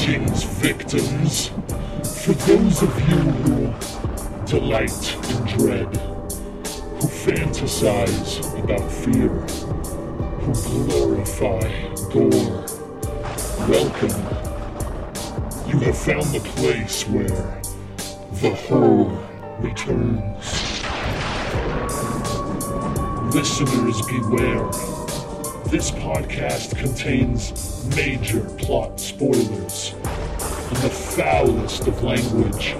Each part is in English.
Greetings, victims. For those of you who delight in dread, who fantasize about fear, who glorify gore, welcome. You have found the place where the horror returns. Listeners, beware. This podcast contains major plot spoilers and the foulest of language.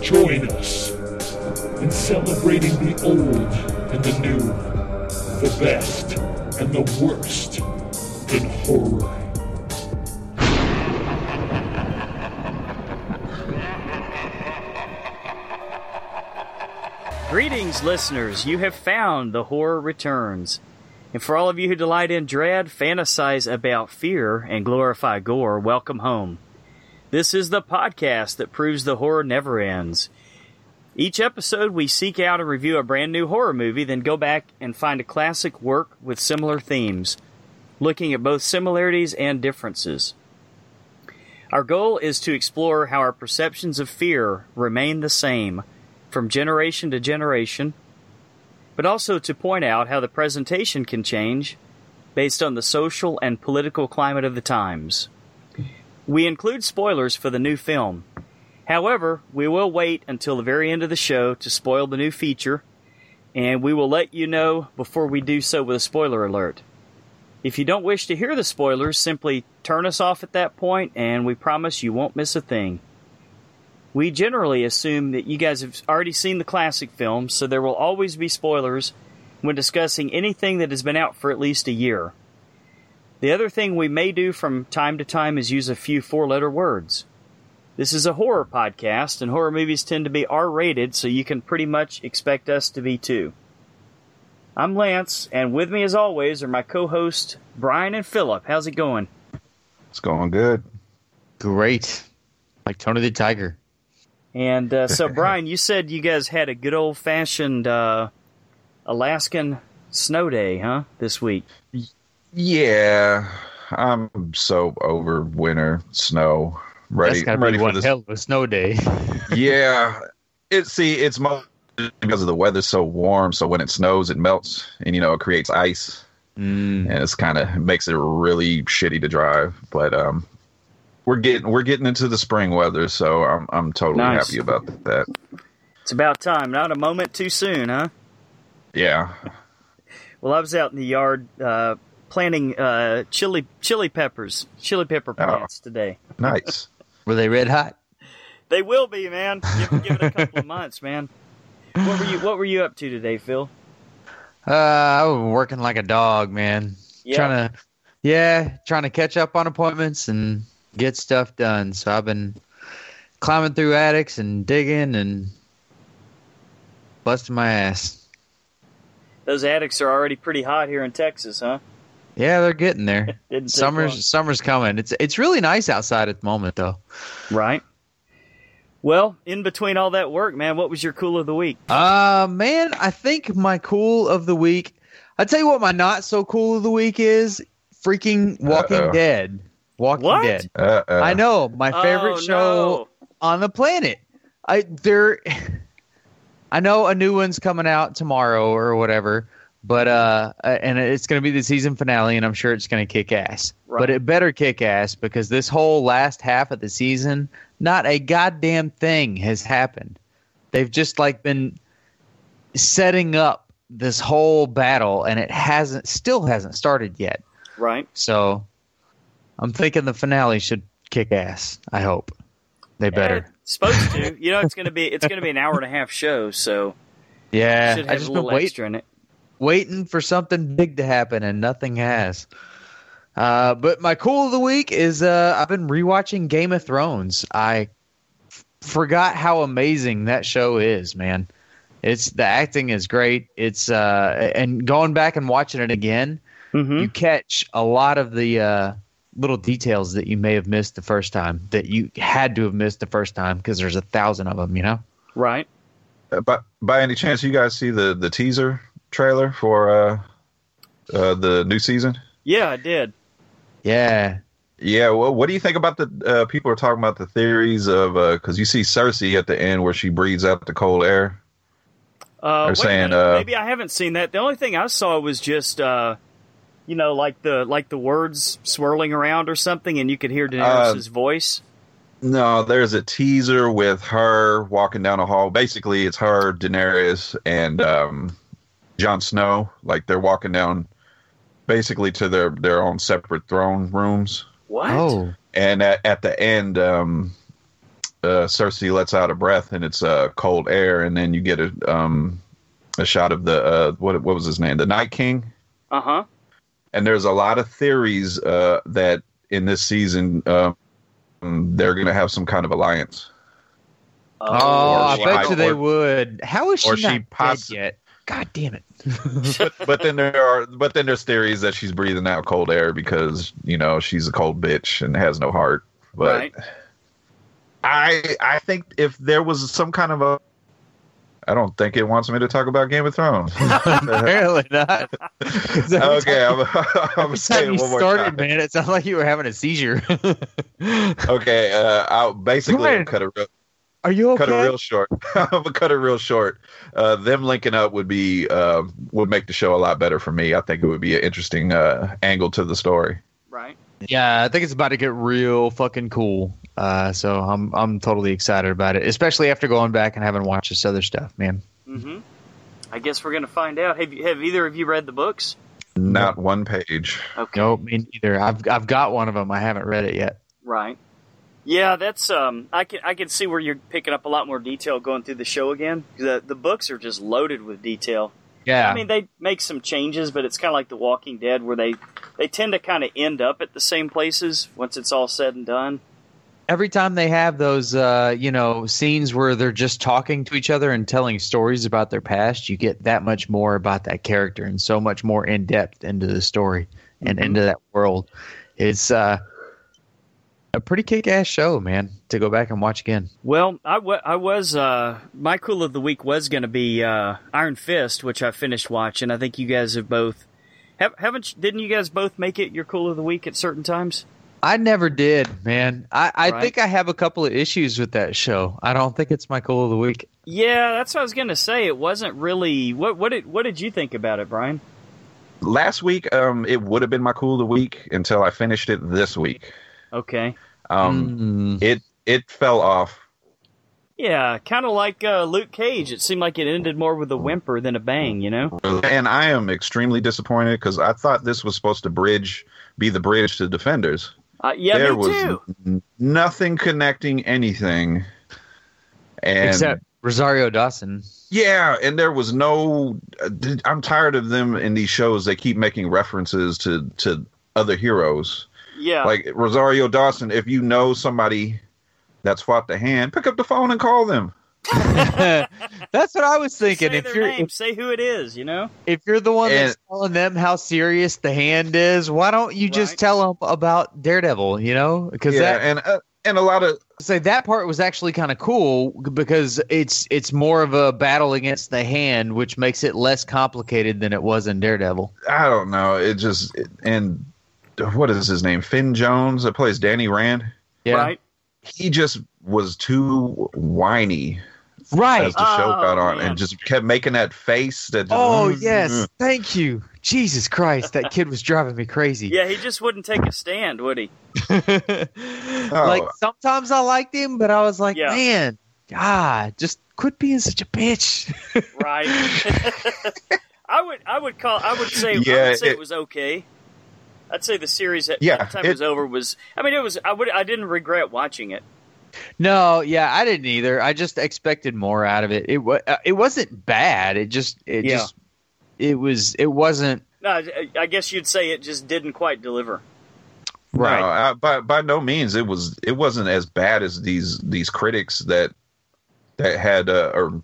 Join us in celebrating the old and the new, the best and the worst in horror. Greetings, listeners. You have found The Horror Returns. And for all of you who delight in dread, fantasize about fear, and glorify gore, welcome home. This is the podcast that proves the horror never ends. Each episode, we seek out and review a brand new horror movie, then go back and find a classic work with similar themes, looking at both similarities and differences. Our goal is to explore how our perceptions of fear remain the same from generation to generation, but also to point out how the presentation can change based on the social and political climate of the times. We include spoilers for the new film. However, we will wait until the very end of the show to spoil the new feature, and we will let you know before we do so with a spoiler alert. If you don't wish to hear the spoilers, simply turn us off at that point, and we promise you won't miss a thing. We generally assume that you guys have already seen the classic films, so there will always be spoilers when discussing anything that has been out for at least a year. The other thing we may do from time to time is use a few four letter words. This is a horror podcast, and horror movies tend to be R rated, so you can pretty much expect us to be too. I'm Lance, and with me as always are my co hosts, Brian and Philip. How's it going? It's going good. Great. Like Tony the Tiger. And uh, so, Brian, you said you guys had a good old fashioned uh, Alaskan snow day, huh? This week. Yeah, I'm so over winter snow. Ready, That's gotta ready be for one this. hell of a snow day. Yeah, it see it's mo- because of the weather's so warm. So when it snows, it melts, and you know it creates ice, Mm. and it's kind of makes it really shitty to drive. But um, we're getting we're getting into the spring weather, so I'm I'm totally Nice. happy about that. It's about time. Not a moment too soon, huh? Yeah, Well, I was out in the yard uh, planting uh, chili chili peppers, chili pepper plants today. nice. Were they red hot? They will be, man. Give, give it a couple of months, man. What were you What were you up to today, Phil? Uh, I was working like a dog, man. Yeah. Trying to, yeah, trying to catch up on appointments and get stuff done. So I've been climbing through attics and digging and busting my ass. Those attics are already pretty hot here in Texas, huh? Yeah, they're getting there. Didn't summer's summer's coming. It's it's really nice outside at the moment though. right. Well, in between all that work, man, what was your cool of the week? Uh man, I think my cool of the week. I tell you what, my not so cool of the week is freaking Walking Uh-oh. Dead. Walking What? Dead. Uh, uh, I know my favorite Oh, show on the planet. I there. I know a new one's coming out tomorrow or whatever, but uh, and it's going to be the season finale, and I'm sure it's going to kick ass. Right. But it better kick ass because this whole last half of the season, not a goddamn thing has happened. They've just like been setting up this whole battle, and it hasn't, still hasn't started yet. Right. So I'm thinking the finale should kick ass. I hope they better. supposed to. You know, it's gonna be it's gonna be an hour and a half show, so Yeah, should I just a been little wait, extra in it. waiting for something big to happen, and nothing has. Uh, but my cool of the week is uh, I've been rewatching Game of Thrones. I f- forgot how amazing that show is, man. It's the acting is great. It's uh, and going back and watching it again, Mm-hmm. you catch a lot of the uh, little details that you may have missed the first time that you had to have missed the first time because there's a thousand of them. You know. Right. Uh, by, by any chance, you guys see the, the teaser trailer for uh, uh, the new season? Yeah, I did. Yeah. Yeah, well, what do you think about the uh, people are talking about the theories of because you see Cersei at the end where she breathes out the cold air. Uh, They're saying, minute, uh, maybe I haven't seen that. The only thing I saw was just, uh, you know, like the like the words swirling around or something, and you could hear Daenerys' voice. No, there's a teaser with her walking down a hall. Basically, it's her, Daenerys, and um, Jon Snow. Like they're walking down, basically to their their own separate throne rooms. What? Oh, And at, at the end, um, uh, Cersei lets out a breath, and it's uh, cold air. And then you get a um, a shot of the uh, what what was his name, the Night King. Uh huh. And there's a lot of theories uh, that in this season um, they're going to have some kind of alliance. oh, I bet might- you they or- would. How is she or she not poss- dead yet? God damn it! but, but then there are but then there's theories that she's breathing out cold air because you know she's a cold bitch and has no heart. But Right. I I think if there was some kind of a I don't think it wants me to talk about Game of Thrones. Apparently not. okay, I'm, I'm Every time saying you one more started, time. man, it sounded like you were having a seizure. Okay, uh, I'll basically cut it real, Are you okay? cut it real short. I'm gonna cut it real short. Uh, them linking up would be uh, would make the show a lot better for me. I think it would be an interesting uh, angle to the story. Right. Yeah, I think it's about to get real fucking cool. Uh, so I'm I'm totally excited about it, especially after going back and having watched this other stuff, man. Mm-hmm. I guess we're gonna find out. Have you, have either of you read the books? Not one page. Okay. Nope, me neither. I've I've got one of them. I haven't read it yet. Right. Yeah, that's um. I can I can see where you're picking up a lot more detail going through the show again. The the books are just loaded with detail. Yeah, I mean, they make some changes, but it's kind of like The Walking Dead, where they they tend to kind of end up at the same places once it's all said and done. every time they have those uh, you know scenes where they're just talking to each other and telling stories about their past, you get that much more about that character and so much more in depth into the story and Mhm. into that world. It's uh, a pretty kick ass show, man. To go back and watch again. Well, I, was uh, my cool of the week was going to be uh, Iron Fist, which I finished watching. I think you guys have both have, haven't didn't you guys both make it your cool of the week at certain times? I never did, man. I, I Right. think I have a couple of issues with that show. I don't think it's my cool of the week. Yeah, that's what I was going to say. It wasn't really what what did what did you think about it, Brian? Last week, um, it would have been my cool of the week until I finished it this week. Okay. Um, Mm. it it fell off. Yeah, kind of like uh, Luke Cage. It seemed like it ended more with a whimper than a bang, you know? And I am extremely disappointed because I thought this was supposed to bridge, be the bridge to Defenders. Uh, yeah, there me was too. n- nothing connecting anything. And Except Rosario Dawson. yeah, and there was no. uh, I'm tired of them in these shows. They keep making references to to other heroes. Yeah. Like Rosario Dawson. If you know somebody that's fought the hand, pick up the phone and call them. That's what I was thinking. say If their you're name, if, say who it is, you know? if you're the one that's telling them how serious the hand is, why don't you just tell them about Daredevil? You know, because Yeah, that and uh, and a lot of say that part was actually kind of cool because it's it's more of a battle against the hand, which makes it less complicated than it was in Daredevil. I don't know. It just and what is his name? Finn Jones that plays Danny Rand. Yeah, Right? He just was too whiny right. as the show Oh, got on, man. and just kept making that face. That just, Oh mm-hmm. yes, thank you, Jesus Christ! That kid was driving me crazy. Yeah, he just wouldn't take a stand, would he? Oh. like sometimes I liked him, but I was like, Yeah. man, God, just quit being such a bitch. Right. I would I would call I would say I Yeah, would say it, it- was okay. I'd say the series at Yeah, the time it- it was over was I mean it was I would I didn't regret watching it. no, yeah, I didn't either. I just expected more out of it. It was it wasn't bad. It just it Yeah. just it was it wasn't No, I, I guess you'd say it just didn't quite deliver. No, right. I, by by no means it was it wasn't as bad as these these critics that that had uh, or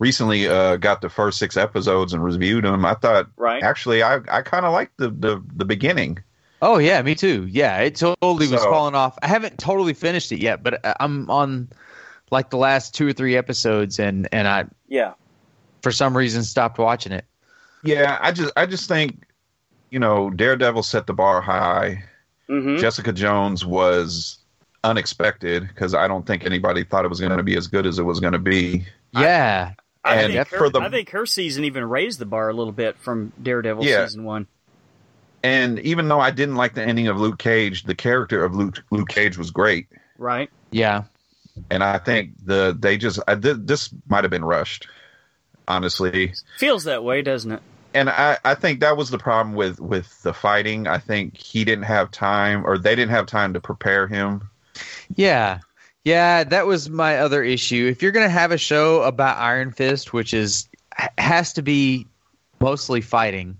recently uh, got the first six episodes and reviewed them. I thought Right. actually I I kind of liked the, the the beginning. Oh yeah, me too. Yeah, it totally was falling off. I haven't totally finished it yet, but I- I'm on like the last two or three episodes, and and I Yeah. for some reason stopped watching it. Yeah, I just I just think you know Daredevil set the bar high. hmm Jessica Jones was unexpected because I don't think anybody thought it was going to be as good as it was going to be. Yeah. I, And think for the- I think her season even raised the bar a little bit from Daredevil Yeah. season one. And even though I didn't like the ending of Luke Cage, the character of Luke Luke Cage was great. Right? Yeah. And I think the they just I did this might have been rushed, honestly. Feels that way, doesn't it? And I, I think that was the problem with with the fighting. I think he didn't have time, or they didn't have time to prepare him. Yeah. Yeah, that was my other issue. If you're going to have a show about Iron Fist, which is has to be mostly fighting,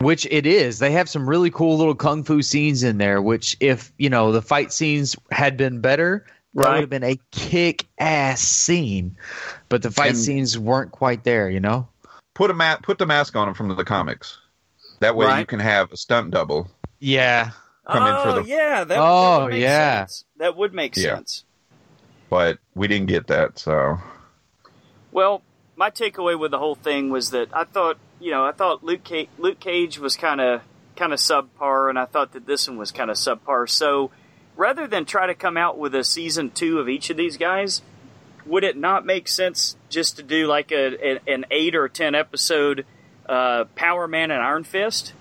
which it is. They have some really cool little kung fu scenes in there, which if, you know, the fight scenes had been better, that Right. would have been a kick ass scene. But the fight And- scenes weren't quite there, you know? Put a ma- put the mask on him from the comics. That way you can have a stunt double. Yeah. Come in oh, for the- yeah. That, that Oh, would make yeah. sense. That would make Yeah. sense. But we didn't get that, so Well, my takeaway with the whole thing was that I thought, you know, I thought Luke Cage, Luke Cage was kind of kind of subpar, and I thought that this one was kind of subpar. So, rather than try to come out with a season two of each of these guys, would it not make sense just to do like a, a an eight or ten episode uh, Power Man and Iron Fist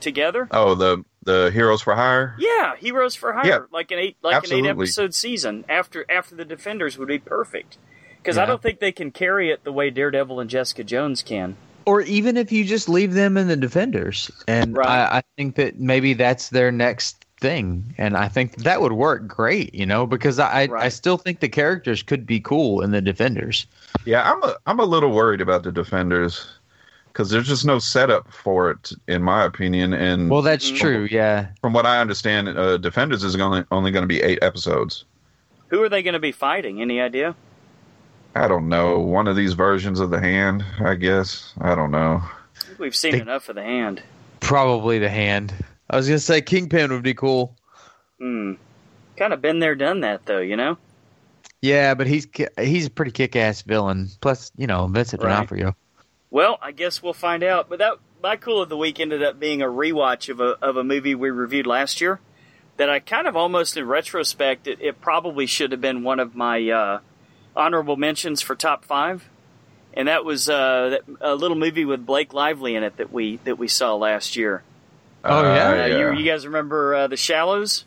together? oh the the Heroes for Hire. Yeah, Heroes for Hire, Yeah, like an eight like an eight episode season after after the Defenders would be perfect. Because I don't think they can carry it the way Daredevil and Jessica Jones can. Or even if you just leave them in the defenders. And Right. I, I think that maybe that's their next thing. And I think that would work great, you know, because I, I, I still think the characters could be cool in the defenders. Yeah, I'm a I'm a little worried about the Defenders because there's just no setup for it, in my opinion. And Well, that's Mhm. true. Yeah. from what I understand, uh, Defenders is only only going to be eight episodes. Who are they going to be fighting? Any idea? I don't know. One of these versions of the hand, I guess. I don't know. I we've seen They- enough of the hand. Probably the hand. I was going to say Kingpin would be cool. Hmm. Kind of been there, done that, though. You know. Yeah, but he's he's a pretty kick ass villain. Plus, you know, Vincent Right. D'Onofrio. Well, I guess we'll find out. But that my cool of the week ended up being a rewatch of a of a movie we reviewed last year. That I kind of almost in retrospect, it, it probably should have been one of my uh, honorable mentions for top five, and that was uh, that, a little movie with Blake Lively in it that we that we saw last year. Oh, yeah? Uh, yeah. you, you guys remember uh, The Shallows?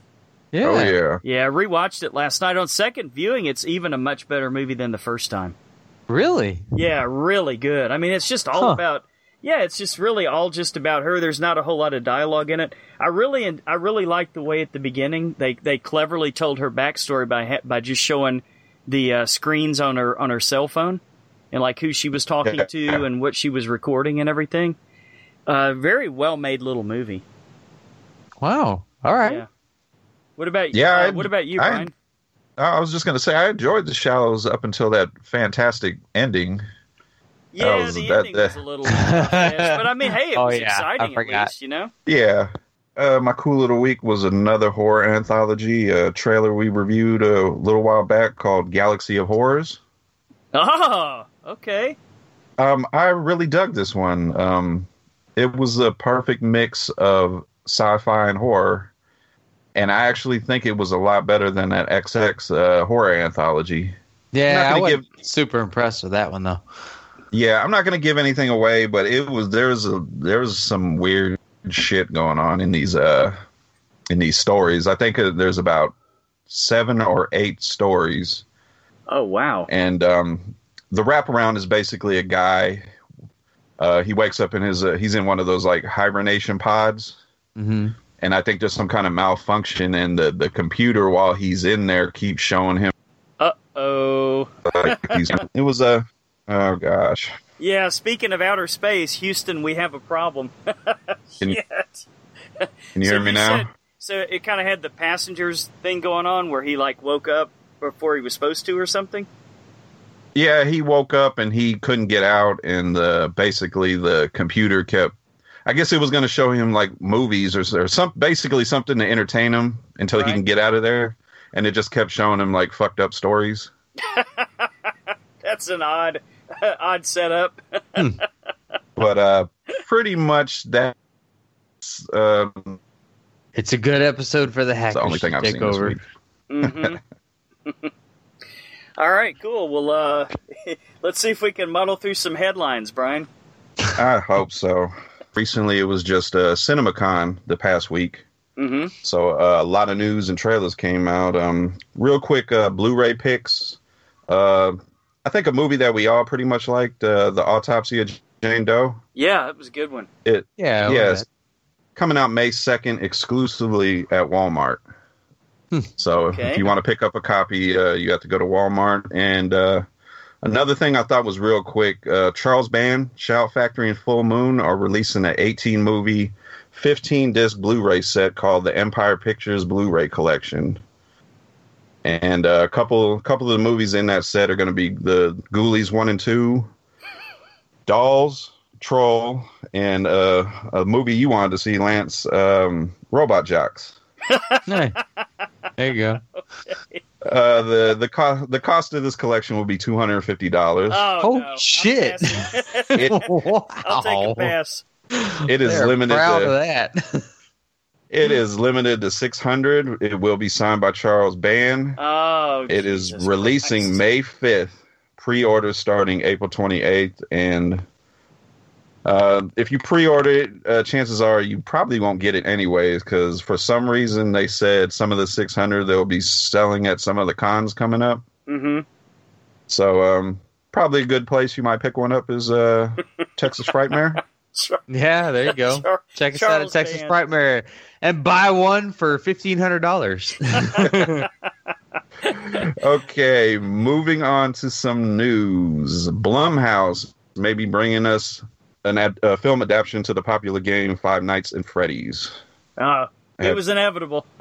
Yeah. Oh yeah. Yeah, I rewatched it last night on second viewing. It's even a much better movie than the first time. Really? Yeah, really good. I mean, it's just all Huh. about. Yeah, it's just really all just about her. There's not a whole lot of dialogue in it. I really, I really liked the way at the beginning they they cleverly told her backstory by by just showing the uh, screens on her on her cell phone and like who she was talking to and what she was recording and everything. Uh, very well made little movie. Wow. All right. Yeah. What about Yeah, Uh, what about you, I- Brian? I was just going to say I enjoyed The Shallows up until that fantastic ending. Yeah, was- the that- ending was a little, but I mean, hey, it Oh, was yeah, exciting at least, you know. Yeah. Uh, my cool little week was another horror anthology, a trailer we reviewed a little while back called Galaxy of Horrors. Oh, okay. Um, I really dug this one. Um, it was a perfect mix of sci-fi and horror, and I actually think it was a lot better than that XX uh, horror anthology. Yeah, I gonna was super impressed with that one though. Yeah, I'm not going to give anything away, but it was there's a there's some weird shit going on in these uh in these stories. I think uh, there's about seven or eight stories, Oh, wow. and um, the wraparound is basically a guy. Uh, he wakes up in his uh, he's in one of those like hibernation pods, hmm and I think there's some kind of malfunction, and the the computer while he's in there keeps showing him Uh oh. It was a oh gosh. Yeah, speaking of outer space, Houston, we have a problem. Can, Shit. can you So hear me now? said- so it kind of had the passengers thing going on where he like woke up before he was supposed to or something. Yeah, he woke up and he couldn't get out, and the basically the computer kept. I guess it was going to show him like movies or, or some basically something to entertain him until Right. he can get out of there, and it just kept showing him like fucked up stories. That's an odd, odd setup. But uh, pretty much that. Um, It's a good episode for the hackers It's the only thing I've seen over. this week. hmm All right, cool. Well, uh, let's see if we can muddle through some headlines, Brian. I hope so. Recently, it was just uh, CinemaCon the past week, hmm so uh, a lot of news and trailers came out. Um, real quick, uh, Blu-ray picks. Uh, I think a movie that we all pretty much liked, uh, the Autopsy of Jane Doe. Yeah, it was a good one. It Yeah, I yes, love coming out May second exclusively at Walmart. Hmm. So Okay. if you want to pick up a copy, uh, you have to go to Walmart. And uh, another thing I thought was real quick: uh, Charles Band, Shout Factory, and Full Moon are releasing an 18 movie, 15 disc Blu-ray set called the Empire Pictures Blu-ray Collection. And uh, a couple, couple of the movies in that set are going to be the Ghoulies one and two, Dolls, Troll, and uh, a movie you wanted to see, Lance, um, Robot Jox. Hey, there you go. Uh, the the cost the cost of this collection will be two hundred and fifty dollars. Oh, Oh, no. Shit. passing. It I'll take a pass. it is They're limited. Proud of To, that. it is limited to six hundred. It will be signed by Charles Band. Oh, It is Jesus releasing Christ. May fifth. Pre-order starting April twenty eighth, and uh, if you pre-order it, uh, chances are you probably won't get it anyways because for some reason they said some of the six hundred they'll be selling at some of the cons coming up. Mhm. So um, probably a good place you might pick one up is uh, Texas Frightmare. Char- yeah, there you go. Char- Check us out at Texas Band. Frightmare and buy one for fifteen hundred dollars. okay, moving on to some news. Blumhouse may be bringing us an ad- a film adaptation to the popular game Five Nights at Freddy's. Oh, it was inevitable.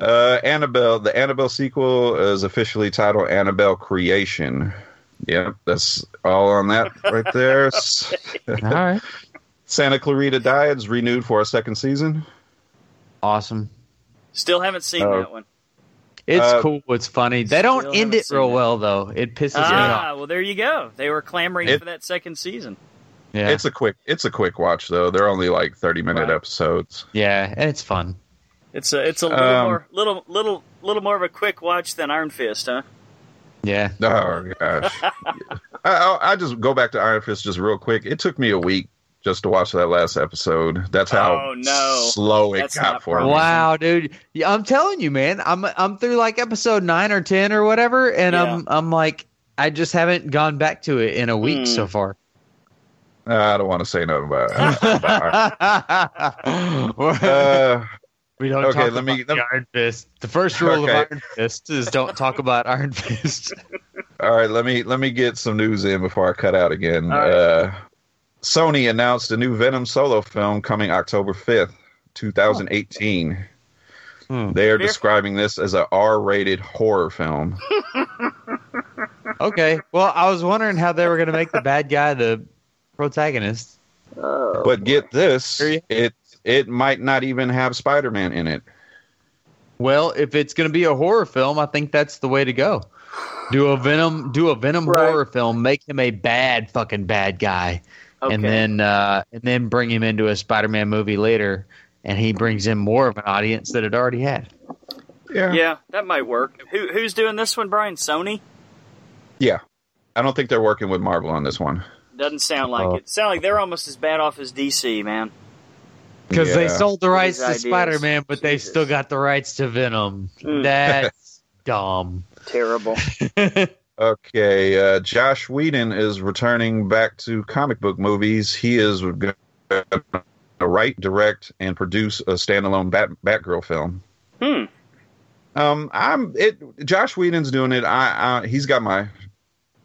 Uh, Annabelle, the Annabelle sequel is officially titled Annabelle Creation. Yep, that's all on that right there. All right, Santa Clarita Diet's renewed for a second season. awesome. Still haven't seen Oh. that one. It's Uh, cool. It's funny. They don't end it real seen it. well though. It pisses me off. Ah, well, there you go. They were clamoring It- for that second season. Yeah, It's a quick it's a quick watch though. They're only like 30 minute Right. episodes. yeah, and it's fun. It's a it's a little Um, more little little little more of a quick watch than Iron Fist, huh? Yeah, Oh gosh. I, I, I just go back to Iron Fist just real quick. It took me a week just to watch that last episode. That's how Oh, no. slow it That's got for me. Wow, dude! Yeah, I'm telling you, man. I'm I'm through like episode nine or ten or whatever, and I'm I'm like I just haven't gone back to it in a week Hmm. so far. I don't want to say nothing about it. we Uh, don't okay, talk let about me- the Iron Fist. The first rule Okay. of Iron Fist is don't talk about Iron Fist. all right, let me let me get some news in before I cut out again. All right. Uh, Sony announced a new Venom solo film coming October 5th, 2018. Hmm. They are describing this as a R-rated horror film. Okay, well, I was wondering how they were going to make the bad guy the protagonist. but get this, it it might not even have Spider-Man in it. Well, if it's going to be a horror film, I think that's the way to go. Do a Venom, do a Venom Right. horror film, make him a bad fucking bad guy, Okay. and then uh, and then bring him into a Spider-Man movie later, and he brings in more of an audience that it already had. Yeah. yeah, that might work. Who who's doing this one, Brian? Sony? Yeah. I don't think they're working with Marvel on this one. Doesn't sound like Oh. it. Sound like they're almost as bad off as DC, man. Because they sold the rights to These ideas. Spider-Man, but they still got the rights to Venom. Mm. That's dumb. Terrible. Okay, uh, Josh Whedon is returning back to comic book movies. He is going to write, direct, and produce a standalone Bat- Batgirl film. Hmm. Um, I'm it. Josh Whedon's doing it. I, I he's got my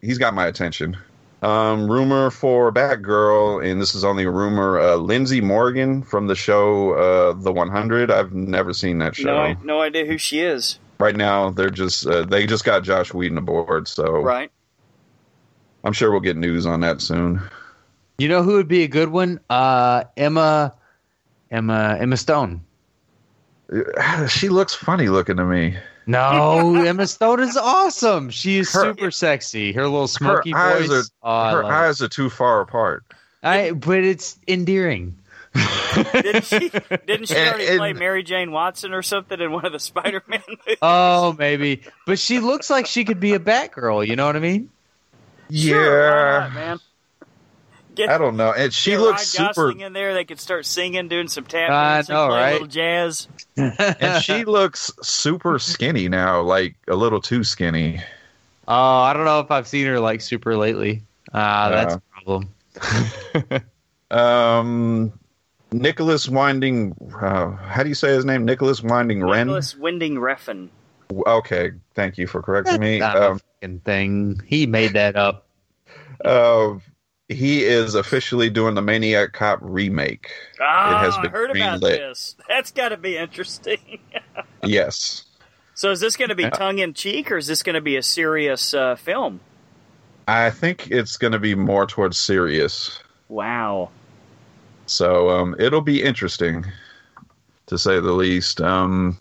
he's got my attention. Um, rumor for Batgirl, and this is only a rumor. Uh, Lindsey Morgan from the show uh, The 100. I've never seen that show. No, I- no idea who she is. Right now, they're just uh, they just got Josh Whedon aboard, so Right. I'm sure we'll get news on that soon. You know who would be a good one? Uh, Emma, Emma, Emma Stone. She looks funny looking to me. No, Emma Stone is awesome. She is Her- super sexy. Her little smoky eyes voice. are- oh, Her love it. eyes are too far apart. I, but it's endearing. didn't she? Didn't she And- already and- play Mary Jane Watson or something in one of the Spider-Man movies? Oh, maybe. But she looks like she could be a Batgirl. You know what I mean? Sure, why yeah, not, man. Get, I don't know. And she get looks Ryan super, Gosling in there. They could start singing, doing some tap I dancing, know, play a right? little jazz. and she looks super skinny now, like a little too skinny. Oh, I don't know if I've seen her like super lately. Ah, that's Uh, a problem. Um, Nicolas Winding, uh, how do you say his name? Nicolas Winding Ren. Nicolas Winding Refn. Okay, thank you for correcting me. Not Um, fucking thing. He made that up. uh, he is officially doing the Maniac Cop remake. Ah, has I been heard about greenlit. this. That's got to be interesting. Yes, so, is this going to be tongue in cheek, or is this going to be a serious uh, film? I think it's going to be more towards serious. Wow. So um, it'll be interesting, to say the least. Um,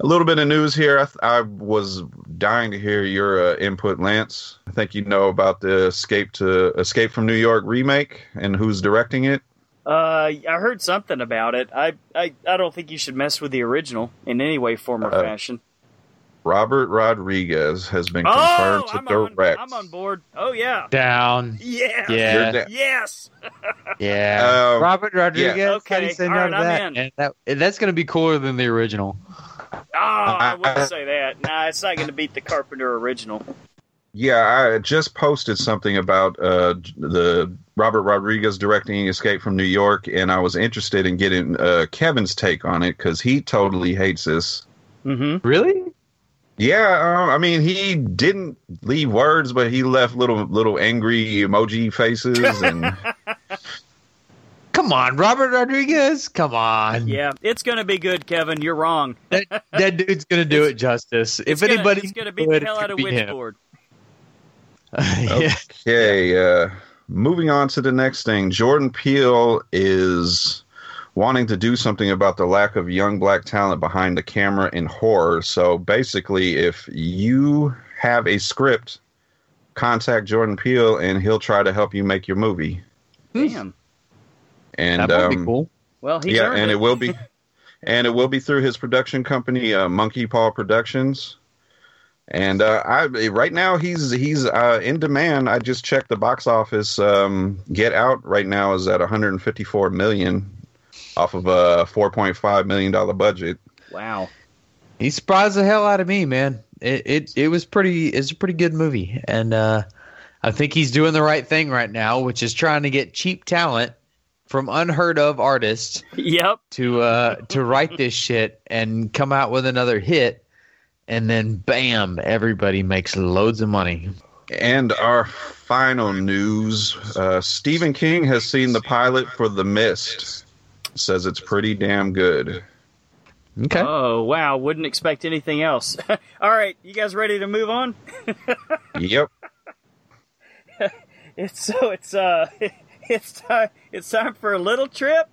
a little bit of news here. I, th- I was dying to hear your uh, input, Lance. I think you know about the Escape to Escape from New York remake and who's directing it. Uh, I heard something about it. I, I, I don't think you should mess with the original in any way, form, or Uh, fashion. Robert Rodriguez has been Oh, confirmed to I'm on, direct. I'm on board. Oh yeah, Down. yeah, Yeah. Da- yes. Yeah. Um, Robert Rodriguez. yeah. how do you Okay, say all no right, to I'm that? in. That- and that's going to be cooler than the original. Oh, I wouldn't say that. Nah, it's not going to beat the Carpenter original. Yeah, I just posted something about uh, the Robert Rodriguez directing Escape from New York, and I was interested in getting uh, Kevin's take on it because he totally hates this. Mm-hmm. Really? Yeah, um, I mean, he didn't leave words, but he left little little angry emoji faces, and Come on, Robert Rodriguez. Come on. Yeah, it's going to be good, Kevin. You're wrong. That, that dude's going to do it justice. If It's gonna- anybody's it's going to beat good, the hell it's out of gonna be him. Witchboard. okay. Uh, moving on to the next thing, Jordan Peele is wanting to do something about the lack of young black talent behind the camera in horror. So basically, if you have a script, contact Jordan Peele, and he'll try to help you make your movie. Damn. And That would um, be cool. Well, he's yeah, and it. it will be, and it will be through his production company, uh, Monkey Paw Productions. And uh, I right now he's he's uh, in demand. I just checked the box office. Um, Get Out right now is at 154 million, off of a 4.5 million dollar budget. Wow. He surprised the hell out of me, man. It it, it was pretty. It's a pretty good movie, and uh, I think he's doing the right thing right now, which is trying to get cheap talent from unheard of artists Yep. to uh, to write this shit and come out with another hit, and then bam, everybody makes loads of money. And our final news: uh, Stephen King has seen the pilot for The Mist. Says it's pretty damn good. Okay. Oh wow! Wouldn't expect anything else. All right, you guys ready to move on? Yep. It's so it's uh it's time it's time for a little trip,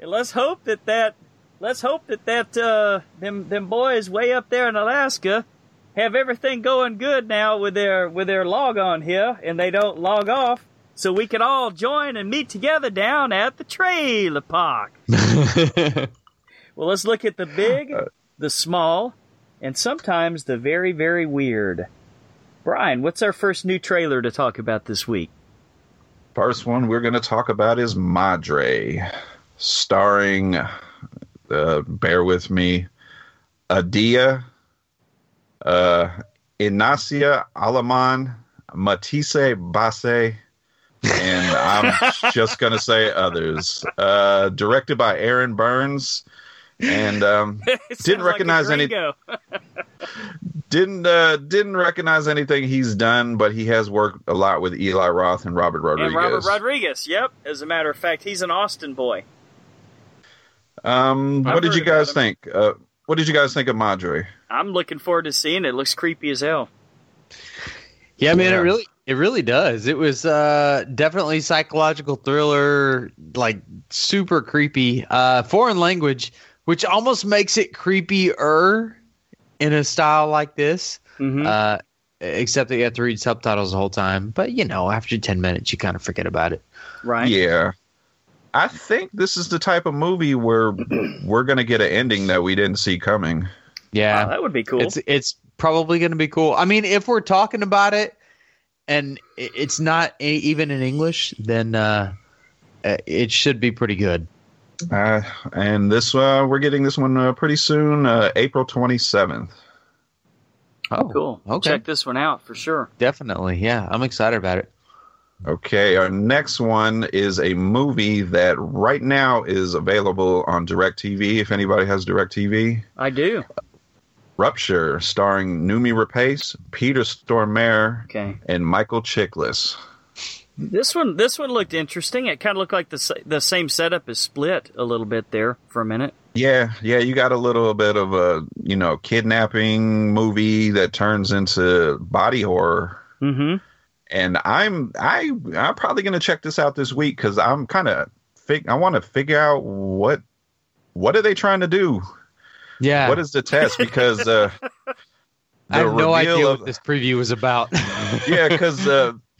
and let's hope that that let's hope that that uh them them boys way up there in Alaska have everything going good now with their with their log on here, and they don't log off, so we can all join and meet together down at the trailer park. Well, let's look at the big, the small, and sometimes the very, very weird. Brian, what's our first new trailer to talk about this week? First one we're going to talk about is Madre, starring, uh, bear with me, Adia, uh, Inacia Alaman, Matisse Basse, and I'm just going to say others. Uh, directed by Aaron Burns, and um, Didn't like recognize any- didn't uh, didn't recognize anything he's done, but he has worked a lot with Eli Roth and Robert Rodriguez. And Robert Rodriguez. Yep. As a matter of fact, he's an Austin boy. Um, I've what did you guys think? Uh, what did you guys think of Madre? I'm looking forward to seeing it. it looks creepy as hell. Yeah, man, Yeah. it really it really does. It was uh definitely psychological thriller, like super creepy. Uh foreign language, which almost makes it creepier in a style like this. hmm Uh except that you have to read subtitles the whole time. But you know, after ten minutes you kind of forget about it. right. Yeah, I think this is the type of movie where we're gonna get an ending that we didn't see coming. Yeah, Wow, that would be cool. it's it's probably going to be cool. I mean, if we're talking about it and it's not a, even in English, then uh, uh, it should be pretty good. Uh, and this uh, we're getting this one uh, pretty soon, uh, April twenty seventh. Oh, cool. Okay, Check this one out for sure. definitely. Yeah, I'm excited about it. Okay, our next one is a movie that right now is available on DirecTV. If anybody has DirecTV, I do. Rupture, starring Noomi Rapace, Peter Stormare, Okay. and Michael Chiklis. This one, this one looked interesting. It kind of looked like the the same setup as Split a little bit there for a minute. Yeah, yeah, you got a little bit of a you know kidnapping movie that turns into body horror, Mm-hmm. and I'm I I'm probably gonna check this out this week because I'm kind of fig- I want to figure out what what are they trying to do? Yeah, What is the test? Because uh, I have no idea reveal what this preview was about. yeah, because uh,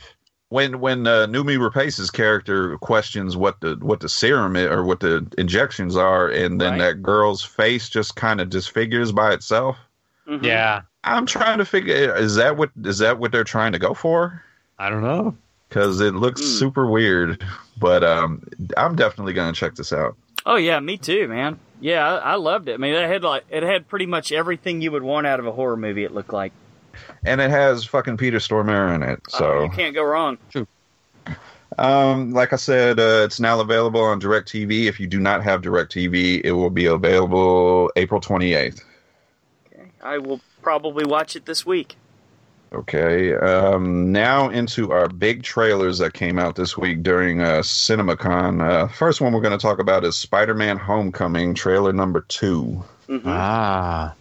when when uh, Noomi Rapace's character questions what the what the serum i- or what the injections are, and then Right. that girl's face just kind of disfigures by itself. Mhm. yeah, I'm trying to figure is that what is that what they're trying to go for? I don't know. Because it looks Hmm. super weird, but um, I'm definitely gonna check this out. Oh yeah, me too, man. Yeah, I, I loved it. I mean, it had like it had pretty much everything you would want out of a horror movie. It looked like. And it has fucking Peter Stormare in it, so you can't go wrong. Um, like I said, uh, it's now available on DirecTV. If you do not have DirecTV, it will be available April 28th. Okay. I will probably watch it this week. Okay. Um, now into our big trailers that came out this week during uh, CinemaCon. Uh, first one we're going to talk about is Spider-Man: Homecoming trailer number two. Mhm. Ah,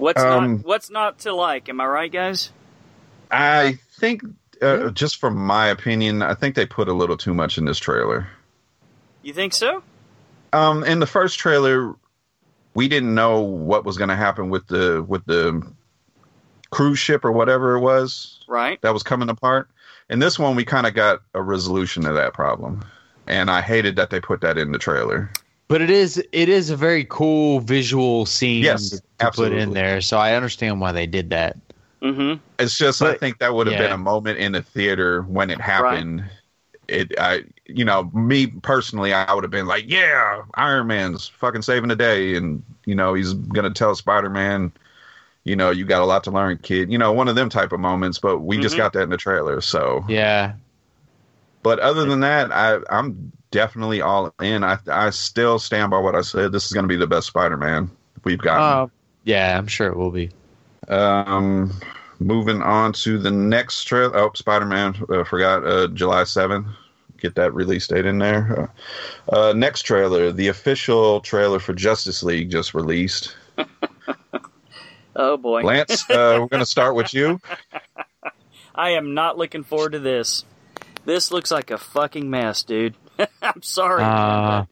What's Um, not What's not to like? Am I right, guys? I think, uh, just from my opinion, I think they put a little too much in this trailer. You think so? Um, in the first trailer, we didn't know what was going to happen with the with the cruise ship or whatever it was Right. that was coming apart. In this one, we kind of got a resolution to that problem, and I hated that they put that in the trailer. But it is it is a very cool visual scene Yes, to, to put in there. So I understand why they did that. Mm-hmm. It's just I think that would have been a moment in the theater when it happened. It, I, you know, me personally, I would have been like, "Yeah, Iron Man's fucking saving the day," and you know, he's gonna tell Spider Man, you know, you got a lot to learn, kid. You know, one of them type of moments. But we just Mhm. got that in the trailer. So, Yeah, but other than that, I, I'm definitely all in. I, I still stand by what I said. This is gonna be the best Spider Man we've got. uh, yeah, I'm sure it will be. Um, moving on to the next trailer. Oh, Spider Man. Uh, forgot uh, July 7th. Get that release date in there. Uh, uh, next trailer. The official trailer for Justice League just released. Oh boy. Lance, uh, we're going to start with you. I am not looking forward to this. This looks like a fucking mess, dude. I'm sorry. Uh,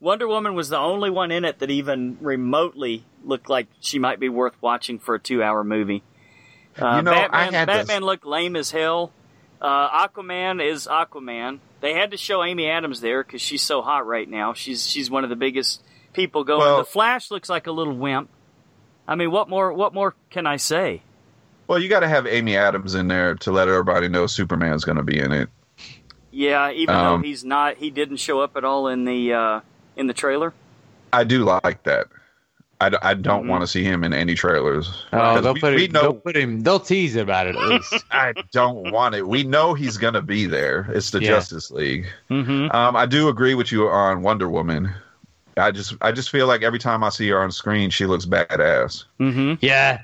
Wonder Woman was the only one in it that even remotely looked like she might be worth watching for a two-hour movie. Uh, You know, I Batman, this- Batman looked lame as hell. Uh, Aquaman is Aquaman. They had to show Amy Adams there because she's so hot right now. She's she's one of the biggest people going. Well- the Flash looks like a little wimp. I mean, what more? What more can I say? Well, you got to have Amy Adams in there to let everybody know Superman's going to be in it. Yeah, even Um, though he's not, he didn't show up at all in the uh, in the trailer. I do like that. I, d- I don't Mhm. want to see him in any trailers. oh, 'Cause they'll we, put we him. know They'll put him. They'll tease about it at least. I don't want it. We know he's going to be there. It's the Yeah. Justice League. Mm-hmm. Um, I do agree with you on Wonder Woman. I just I just feel like every time I see her on screen, she looks badass. Mm-hmm. yeah,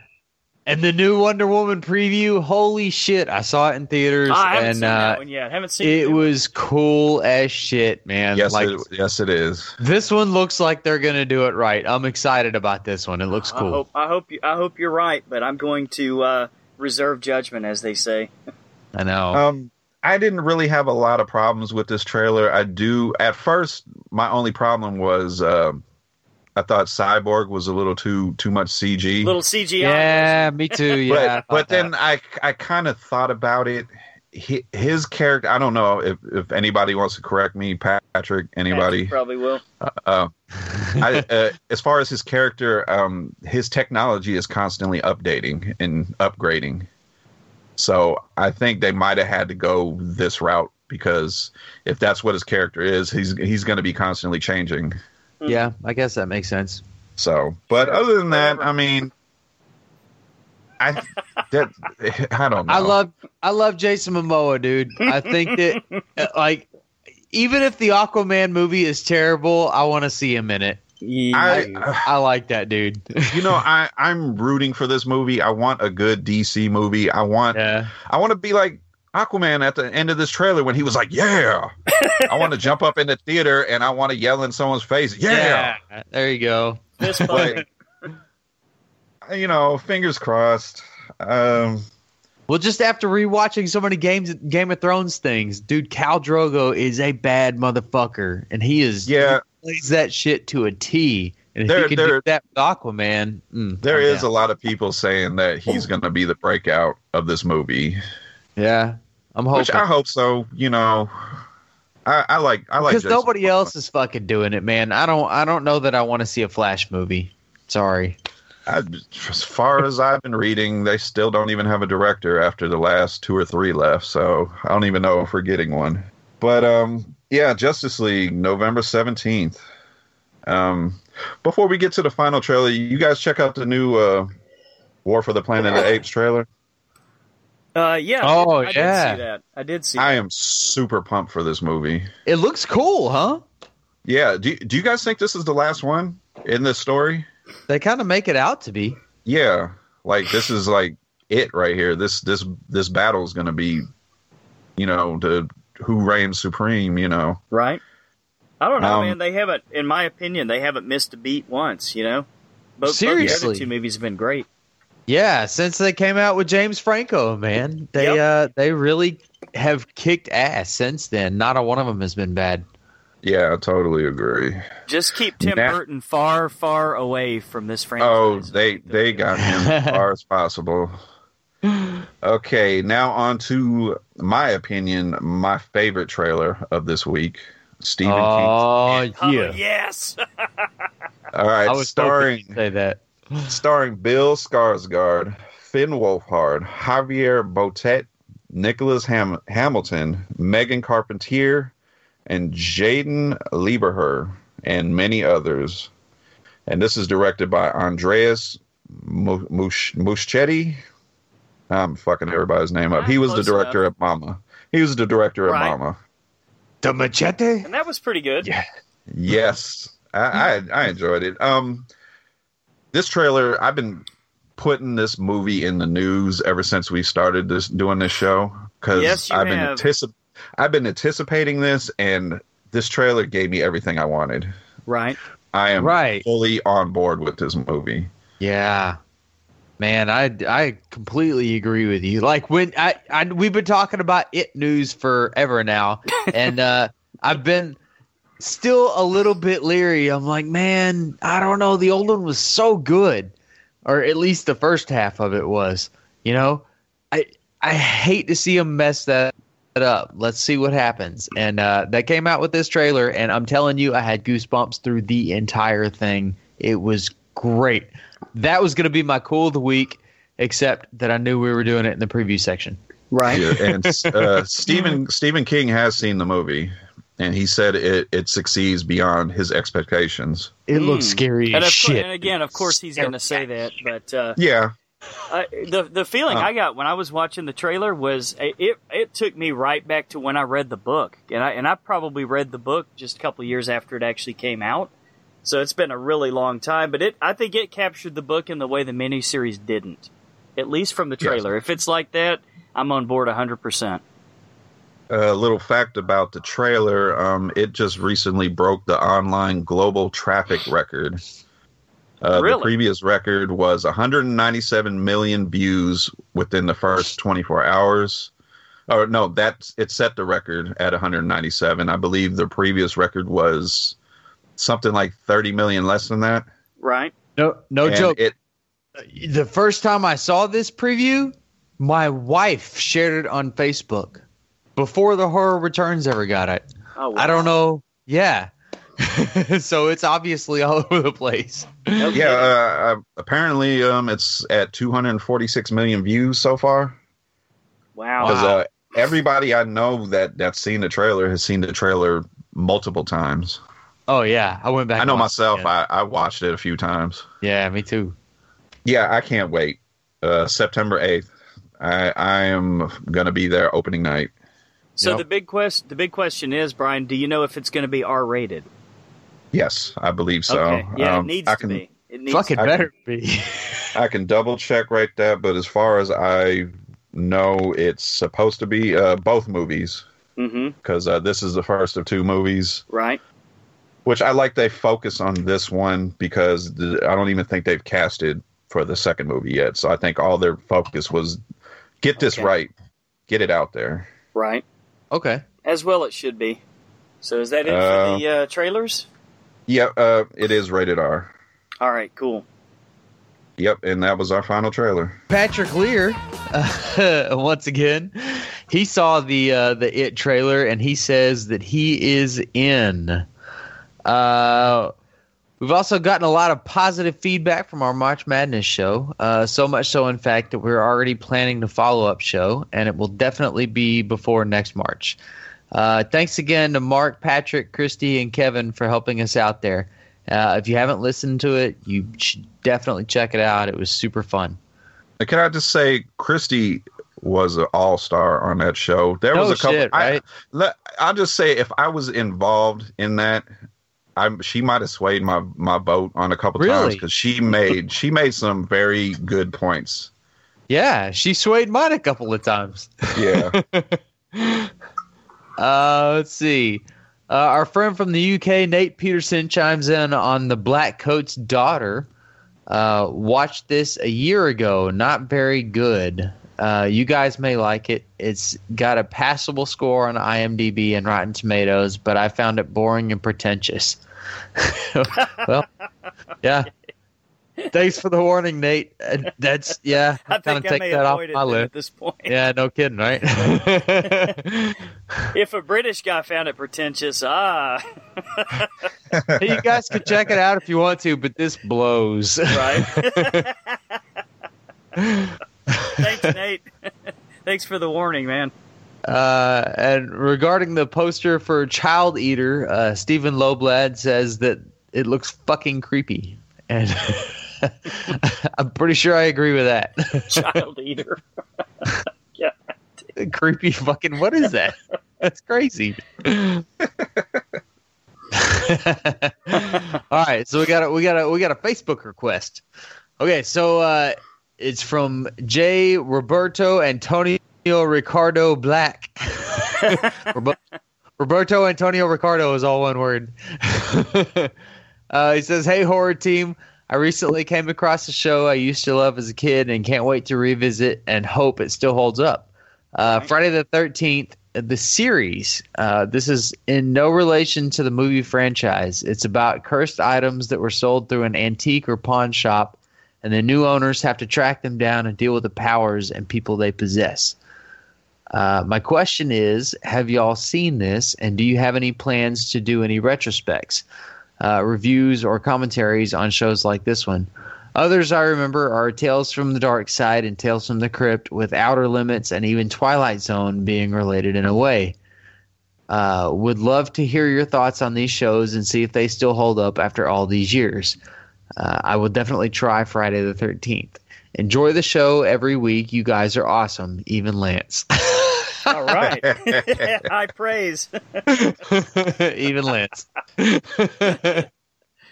and the new Wonder Woman preview. Holy shit! I saw it in theaters, I haven't and seen uh, that one yet. Haven't seen it the new was cool as shit, man. Yes, like it, yes, it is. this one looks like they're gonna do it right. I'm excited about this one. It looks cool. I hope I hope you, I hope you're right, but I'm going to uh, reserve judgment, as they say. I know. Um, I didn't really have a lot of problems with this trailer. I do at first. My only problem was um I thought Cyborg was a little too too much CG. Little CGI. yeah, me too. Yeah, but thought but then I I kind of thought about it, he, his character. I don't know if if anybody wants to correct me, Patrick. Anybody? Patrick probably will. Uh, I, uh, as far as his character, um, his technology is constantly updating and upgrading. So I think they might have had to go this route because if that's what his character is, he's he's going to be constantly changing. Mm-hmm. Yeah, I guess that makes sense. So, but other than that, I mean, I that I don't know. I love I love Jason Momoa, dude. I think that like even if the Aquaman movie is terrible, I want to see him in it. I, I like that dude. you know, I I'm rooting for this movie. I want a good DC movie. I want yeah. I want to be like Aquaman at the end of this trailer when he was like, "Yeah." I want to jump up in the theater and I want to yell in someone's face, "Yeah." Yeah, There you go. Fist bump. you know, fingers crossed. Um, Well, just after rewatching so many games, Game of Thrones things, dude, Khal Drogo is a bad motherfucker, and he is yeah, he plays that shit to a T. And if There- he could there- do that with Aquaman, mm, there I'm is a lot of people saying that he's going to be the breakout of this movie, yeah. I'm hoping which I hope so. You know, I, I like I like because nobody Momoa. else is fucking doing it, man. I don't I don't know that I want to see a Flash movie. Sorry. I, as far as I've been reading, they still don't even have a director after the last two or three left. So I don't even know if we're getting one. But um, yeah, Justice League, November seventeenth. Um, before we get to the final trailer, you guys check out the new uh, War for the Planet of the Apes trailer. Uh, yeah. Oh, I did yeah. see that. I did see. I that. am super pumped for this movie. It looks cool, huh? Yeah, do do you guys think this is the last one in this story? They kind of make it out to be. Yeah, like this is like it right here. This this this battle is going to be, you know, the who reigns supreme. You know, right. I don't know, Um, man. They haven't, in my opinion, they haven't missed a beat once. You know, both, both the Seriously. other two movies have been great. Yeah, since they came out with James Franco, man, they uh they really have kicked ass since then. Not a one of them has been bad. yeah, I totally agree. Just keep Tim Nah. Burton far, far away from this franchise. Oh, they they got him as far as possible. Okay, now on to my opinion, my favorite trailer of this week, Stephen King. Oh Oh, yeah, yes. All right, I was starring hoping you'd say that. Starring Bill Skarsgård, Finn Wolfhard, Javier Botet, Nicholas Ham- Hamilton, Megan Charpentier, and Jaeden Lieberher, and many others. And this is directed by Andreas Mu- Musch- I'm fucking everybody's name up. He was the Close director of Mama. He was the director of Right. Mama. The machete. and that was pretty good. Yeah. Yes, I, I I enjoyed it. Um, this trailer, I've been putting this movie in the news ever since we started this doing this show because Yes, I've been anticip- I've been anticipating this, and this trailer gave me everything I wanted. Right. I am Right. fully on board with this movie. Yeah. Man, I, I completely agree with you. Like when I, I we've been talking about it news forever now, and uh, I've been still a little bit leery. I'm like, man, I don't know. The old one was so good, or at least the first half of it was. You know, I I hate to see them mess that up. Let's see what happens. And uh, they came out with this trailer, and I'm telling you, I had goosebumps through the entire thing. It was great. That was going to be my cool of the week, except that I knew we were doing it in the preview section. Right. Yeah, and uh, Stephen Stephen King has seen the movie, and he said it it succeeds beyond his expectations. It looks Mm. scary And, as of cour- shit. and again, of course, he's going to say that, but uh, Yeah, I, the the feeling Uh. I got when I was watching the trailer was it it took me right back to when I read the book, and I and I probably read the book just a couple years after it actually came out. So it's been a really long time, but it I think it captured the book in the way the miniseries didn't, at least from the Yes. trailer. If it's like that, I'm on board hundred percent. A little fact about the trailer: um, it just recently broke the online global traffic record. Uh, Really? The previous record was 197 million views within the first 24 hours. Or no, that's it set the record at 197. I believe the previous record was something like 30 million less than that. Right? no, no And joke. It the first time I saw this preview, My wife shared it on Facebook before the horror returns ever got it. Oh, I don't know. Yeah. so it's obviously all over the place. Okay. Yeah, uh, uh, apparently um, it's at 246 million views so far. Wow. Because uh, everybody I know that that's seen the trailer has seen the trailer multiple times. Oh yeah, I went back. I know and myself. it. I, I watched it a few times. yeah, me too. Yeah, I can't wait. Uh, September 8th. I, I am gonna be there opening night. So Yep. the big quest, the big question is, Brian, do you know if it's going to be R rated? Yes, I believe so. okay. Yeah, Um, it needs I to can, be. It needs. Fucking I better be. I can double check right there, but as far as I know, it's supposed to be uh, both movies because uh, this is the first of two movies. Right. Which I like they focus on this one because the, I don't even think they've casted for the second movie yet. So I think all their focus was get this Okay. right, get it out there. Right. Okay. As well, it should be. So is that it Uh, for the uh, trailers? Yep, uh, it is rated R. All right. Cool. Yep, and that was our final trailer. Patrick Lear, uh, once again, he saw the uh, the It trailer and he says that he is in. Uh, we've also gotten a lot of positive feedback from our March Madness show. Uh, so much so, in fact, that we're already planning the follow up show, and it will definitely be before next March. Uh, thanks again to Mark, Patrick, Christy, and Kevin for helping us out there. Uh, if you haven't listened to it, you should definitely check it out. It was super fun. And Can I just say, Christy was an all star on that show. There No was a couple. shit, right? let, I'll just say, if I was involved in that, I she might have swayed my my vote on a couple times because she made she made some very good points. Yeah, she swayed mine a couple of times. Yeah, Uh, let's see. Uh, our friend from the UK, Nate Peterson, chimes in on the Blackcoat's daughter. Uh, watched this a year ago. Not very good. Uh, you guys may like it. It's got a passable score on IMDb and Rotten Tomatoes, but I found it boring and pretentious. well, yeah. Thanks for the warning, Nate. Uh, That's yeah. I think I take may that off avoid it my list. at this point. Yeah, no kidding, right? If a British guy found it pretentious, ah, Hey, you guys can check it out if you want to, but this blows. right. Thanks, Nate. Thanks for the warning, man. Uh, and regarding the poster for Child Eater, uh, Stephen Loblad says that it looks fucking creepy, and I'm pretty sure I agree with that. Child eater. yeah. creepy fucking. What is that? That's crazy. All right, so we got a we got a we got a Facebook request. Okay, so uh, it's from J. Roberto Antonio Ricardo Black. Roberto Antonio Ricardo is all one word. uh, he says, "Hey horror team, I recently came across a show I used to love as a kid and can't wait to revisit and hope it still holds up. Uh, Friday the Thirteenth, the series. Uh, this is in no relation to the movie franchise. It's about cursed items that were sold through an antique or pawn shop, and the new owners have to track them down and deal with the powers and people they possess." Uh, my question is Have y'all seen this, and do you have any plans to do any retrospects, uh, reviews, or commentaries on shows like this one? Others I remember are Tales from the Dark Side and Tales from the Crypt, with Outer Limits and even Twilight Zone being related in a way. Uh, would love to hear your thoughts on these shows and see if they still hold up after all these years. Uh, I will definitely try Friday the 13th. Enjoy the show every week. You guys are awesome, even Lance. All right. High praise. even Lance.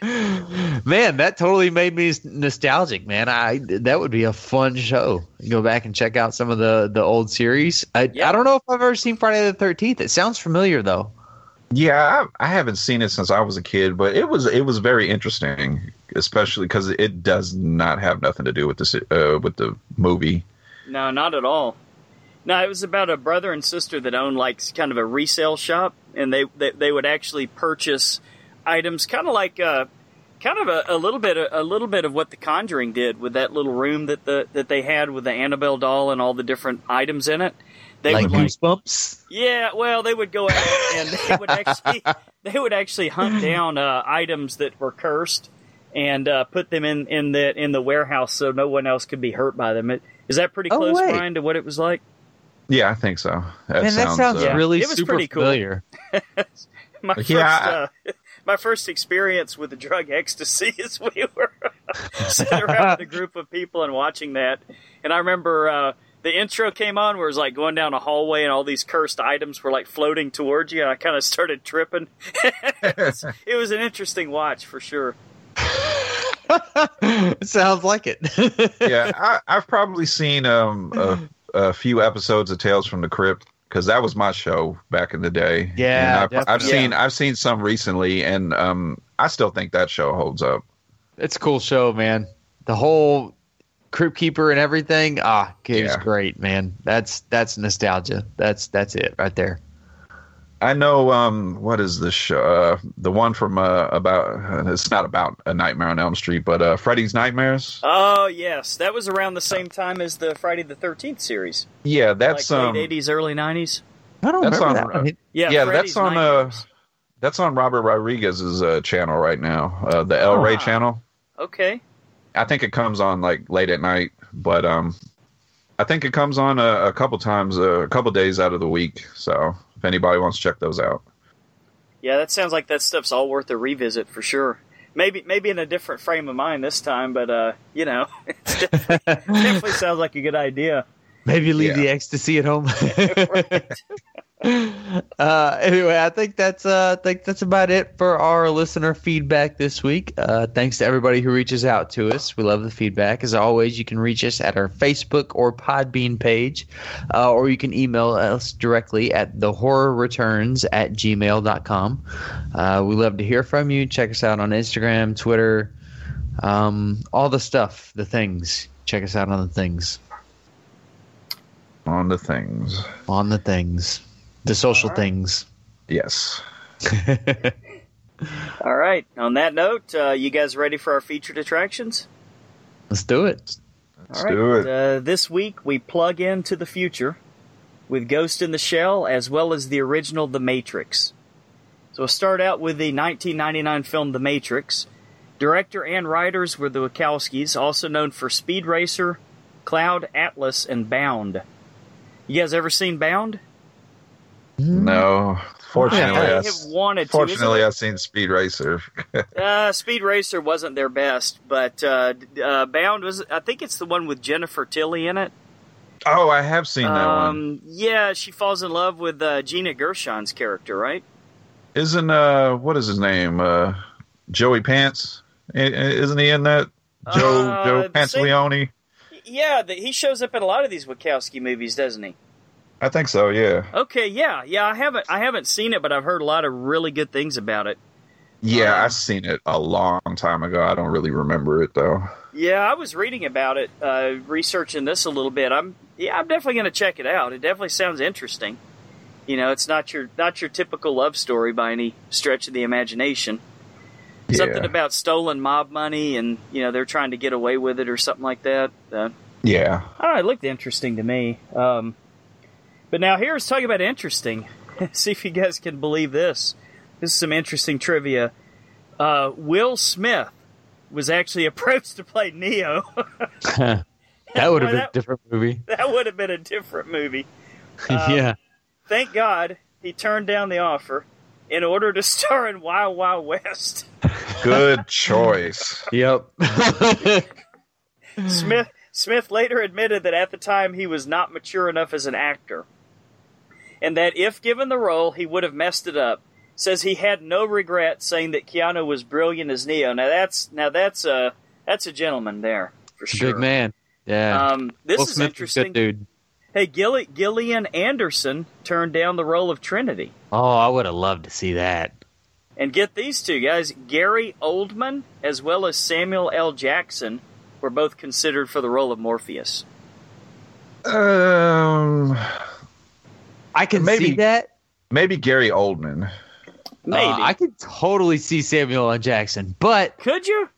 man, that totally made me nostalgic, man. I that would be a fun show. Go back and check out some of the the old series. I Yeah. I don't know if I've ever seen Friday the Thirteenth. It sounds familiar though. yeah. I, I haven't seen it since I was a kid, but it was it was very interesting, especially because it does not have nothing to do with the uh, with the movie. No, not at all. No, it was about a brother and sister that owned like kind of a resale shop, and they they, they would actually purchase items, kind of like uh, kind of a, a little bit a, little bit of what the Conjuring did with that little room that the that they had with the Annabelle doll and all the different items in it. They like would like goosebumps. yeah, well, they would go out and they would actually they would actually hunt down uh, items that were cursed and uh, put them in in the in the warehouse so no one else could be hurt by them. It, is that pretty Oh, close, wait. Brian, to what it was like? Yeah, I think so. That Man, that sounds uh, really It was super pretty cool. familiar. My first Yeah, uh, my first experience with the drug ecstasy is we were sitting around a group of people and watching that, and I remember. Uh, the intro came on where it was like going down a hallway and all these cursed items were like floating towards you and I kind of started tripping. it, was, it was an interesting watch for sure. Sounds like it. yeah, I, I've probably seen um, a, a few episodes of Tales from the Crypt because that was my show back in the day. Yeah, And I've, I've definitely. seen I've seen some recently, and um, I still think that show holds up. it's a cool show, man. The whole Crypt Keeper and everything. Ah, it was Yeah. great, man. That's that's nostalgia. That's that's it right there. I know um, what is this show? Uh, the one from uh, about it's not about a Nightmare on Elm Street, but uh, Freddy's Nightmares. Oh yes, that was around the same time as the Friday the Thirteenth series, Yeah, that's like um, late eighties, early nineties. I don't That's remember on- that one. Yeah, Yeah, Freddy's that's on, uh, that's on Robert Rodriguez's uh, channel right now, uh, the El Rey Ah. channel. Okay, I think it comes on like late at night, but um, I think it comes on a, a couple times, uh, a couple days out of the week. So if anybody wants to check those out, yeah, that sounds like that stuff's all worth a revisit for sure. Maybe maybe in a different frame of mind this time, but uh, you know, it definitely, definitely sounds like a good idea. Maybe leave Yeah. the ecstasy at home. Uh, anyway, I think that's uh, I think that's about it for our listener feedback this week. Uh, thanks to everybody who reaches out to us. We love the feedback. As always, you can reach us at our Facebook or Podbean page, uh, or you can email us directly at the horror returns at gmail.com. Uh, we love to hear from you. Check us out on Instagram, Twitter, um, all the stuff, the things. Check us out on the things. On the things, On the things. The social things. yes, All right. On that note, uh, you guys ready for our featured attractions? Let's do it. let's All right. do it. Uh, this week we plug into the future with Ghost in the Shell as well as the original The Matrix. So we'll start out with the 1999 film The Matrix. Director and writers were the Wachowskis, also known for Speed Racer, Cloud Atlas, and Bound. You guys ever seen Bound? no, fortunately, I I, have wanted to. fortunately, Isn't I've seen Speed Racer. uh, Speed Racer wasn't their best, but uh, uh, Bound was. I think it's the one with Jennifer Tilly in it. oh, I have seen that one. Um, yeah, she falls in love with uh, Gina Gershon's character, right? Isn't uh, what is his name? Uh, Joey Pants. I- I- Isn't he in that? Joe Uh, Joe the Pantoliano. Yeah, the, he shows up in a lot of these Wachowski movies, doesn't he? I think so. Yeah. Okay, yeah, yeah. I haven't, I haven't seen it, but I've heard a lot of really good things about it. Yeah, Um, I've seen it a long time ago. I don't really remember it though. Yeah, I was reading about it, uh, researching this a little bit. I'm, yeah, I'm definitely going to check it out. It definitely sounds interesting. You know, it's not your, not your typical love story by any stretch of the imagination. Something about stolen mob money, and you know they're trying to get away with it or something like that. Uh, Yeah. I don't know, it looked interesting to me. Um, but now here's talking about interesting. See if you guys can believe this. This is some interesting trivia. Uh, Will Smith was actually approached to play Neo. that would have been a different movie. that would have been a different movie. Um, yeah. Thank God he turned down the offer in order to star in Wild Wild West. Good choice. Yep. Smith Smith later admitted that at the time he was not mature enough as an actor, and that if given the role, he would have messed it up. Says he had no regret, saying that Keanu was brilliant as Neo. Now that's now that's a that's a gentleman there for sure. Big man. Yeah. Um, this Will is Smith a interesting. good dude. Hey, Gill- Gillian Anderson turned down the role of Trinity. Oh, I would have loved to see that. And get these two guys, Gary Oldman as well as Samuel L. Jackson, were both considered for the role of Morpheus. Um, I can Maybe- see that. maybe Gary Oldman. Maybe. Uh, I could totally see Samuel L. Jackson, but Could you?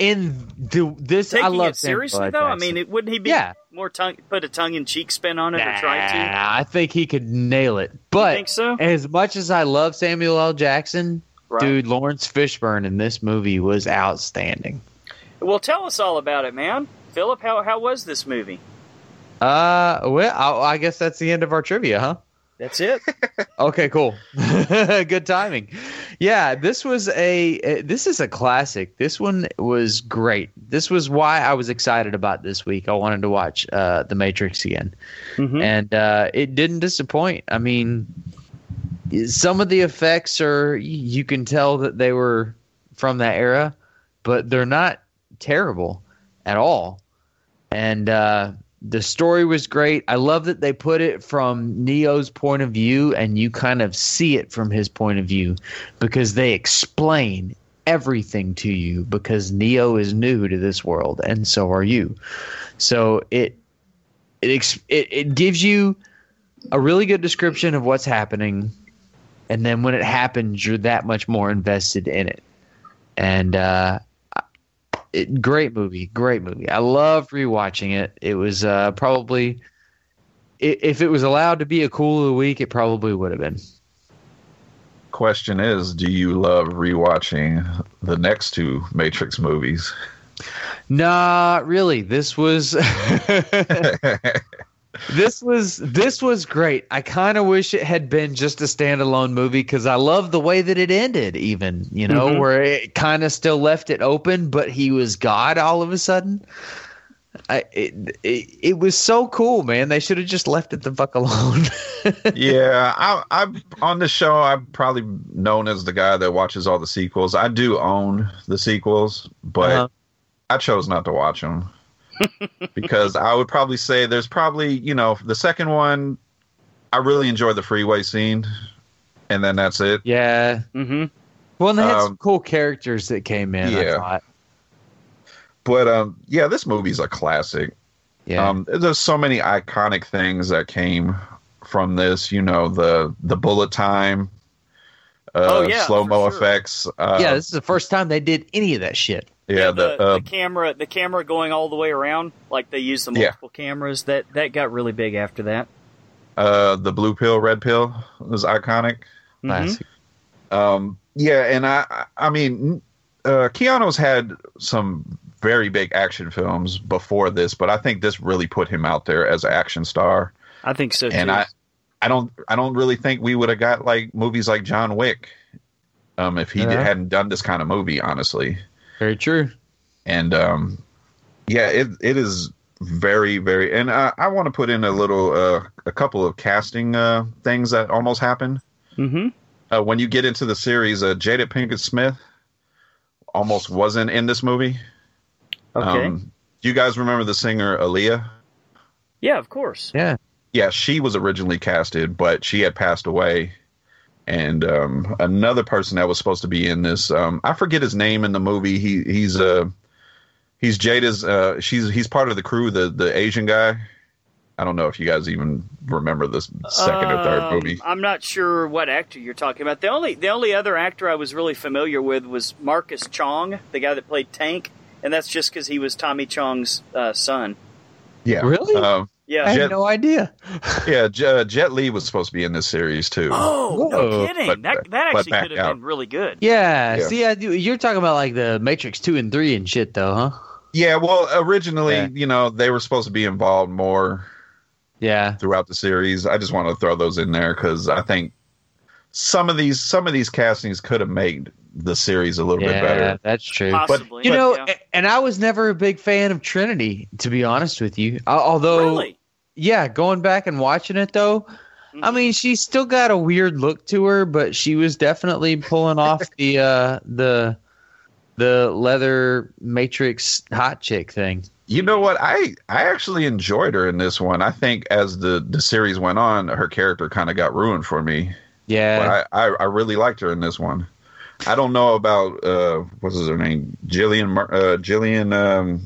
In the this Taking I love it seriously Samuel though, I mean, it, wouldn't he be Yeah. more tongue, put a tongue in cheek spin on it or try to? I think he could nail it. But think so? as much as I love Samuel L. Jackson, Right. dude, Laurence Fishburne in this movie was outstanding. Well, tell us all about it, man. Philip, how how was this movie? Uh, well, I, I guess that's the end of our trivia, huh? That's it. Okay, cool. Good timing. Yeah, this was a this is a classic. This one was great. This was why I was excited about this week. I wanted to watch uh, The Matrix again, Mhm. and uh, it didn't disappoint. I mean, some of the effects are you can tell that they were from that era, but they're not terrible at all. And uh, the story was great. I love that they put it from Neo's point of view, and you kind of see it from his point of view because they explain everything to you because Neo is new to this world, and so are you. So it it it, it gives you a really good description of what's happening, and then when it happens, you're that much more invested in it. And uh, it, great movie, great movie. I loved rewatching it. It was uh, probably, if it was allowed to be a cool of the week, it probably would have been. Question is, do you love rewatching the next two Matrix movies? Nah, really. This was this was this was great. I kind of wish it had been just a standalone movie because I love the way that it ended. Even you know Mhm. where it kind of still left it open, but he was God all of a sudden. I it it, it was so cool, man. They should have just left it the fuck alone. yeah, I, I'm on the show. I'm probably known as the guy that watches all the sequels. I do own the sequels, but Uh-huh. I chose not to watch them because I would probably say there's probably you know the second one. I really enjoyed the freeway scene, and then that's it. yeah. mm-hmm. Well, and they had Um, some cool characters that came in. I yeah. thought. But um, yeah, this movie's a classic. Yeah. Um, there's so many iconic things that came from this. You know, the the bullet time, uh, Oh, yeah, slow mo sure. effects. Uh, yeah, this is the first time they did any of that shit. Yeah, the, the, uh, the camera, the camera going all the way around, like they use the Yeah. multiple cameras. That that got really big after that. uh, the blue pill, red pill was iconic. Mhm. Classic. Um, yeah, and I, I- mean, uh, Keanu's had some very big action films before this, but I think this really put him out there as an action star. I think so too. and I, I don't, I don't really think we would have got like movies like John Wick, um, if he Yeah. hadn't done this kind of movie, honestly. Very true. And um, yeah, it it is very, very, and I, I want to put in a little, uh, a couple of casting uh things that almost happened. hmm Uh, when you get into the series, uh, Jada Pinkett Smith almost wasn't in this movie. Okay. Um, do you guys remember the singer Aaliyah? yeah, of course. Yeah. yeah, she was originally casted, but she had passed away. And um, another person that was supposed to be in this, um, I forget his name in the movie. He he's uh he's Jada's. Uh, she's he's part of the crew, the the Asian guy. I don't know if you guys even remember this second or third Um, movie. I'm not sure what actor you're talking about. The only the only other actor I was really familiar with was Marcus Chong, the guy that played Tank, and that's just because he was Tommy Chong's uh, son. Yeah, Really? Um, Yeah. I Jet- had no idea. yeah, J- uh, Jet Li was supposed to be in this series too. Oh, no Whoa. kidding! But- that that actually could have out. been really good. Yeah, Yeah. see, I you're talking about like the Matrix two and three and shit, though, huh? Yeah, well, originally, Yeah. you know, they were supposed to be involved more Yeah, throughout the series. I just want to throw those in there because I think some of these some of these castings could have made the series a little bit better. that's true. Possibly. you know, yeah. and I was never a big fan of Trinity, to be honest with you. Although, really. Yeah, going back and watching it though, I Mhm. mean, she's still got a weird look to her, but she was definitely pulling off the uh, the the leather Matrix hot chick thing. You know what? I I actually enjoyed her in this one. I think as the the series went on, her character kind of got ruined for me. Yeah, But I, I I really liked her in this one. I don't know about uh what's her name, Gillian Mar- uh Gillian um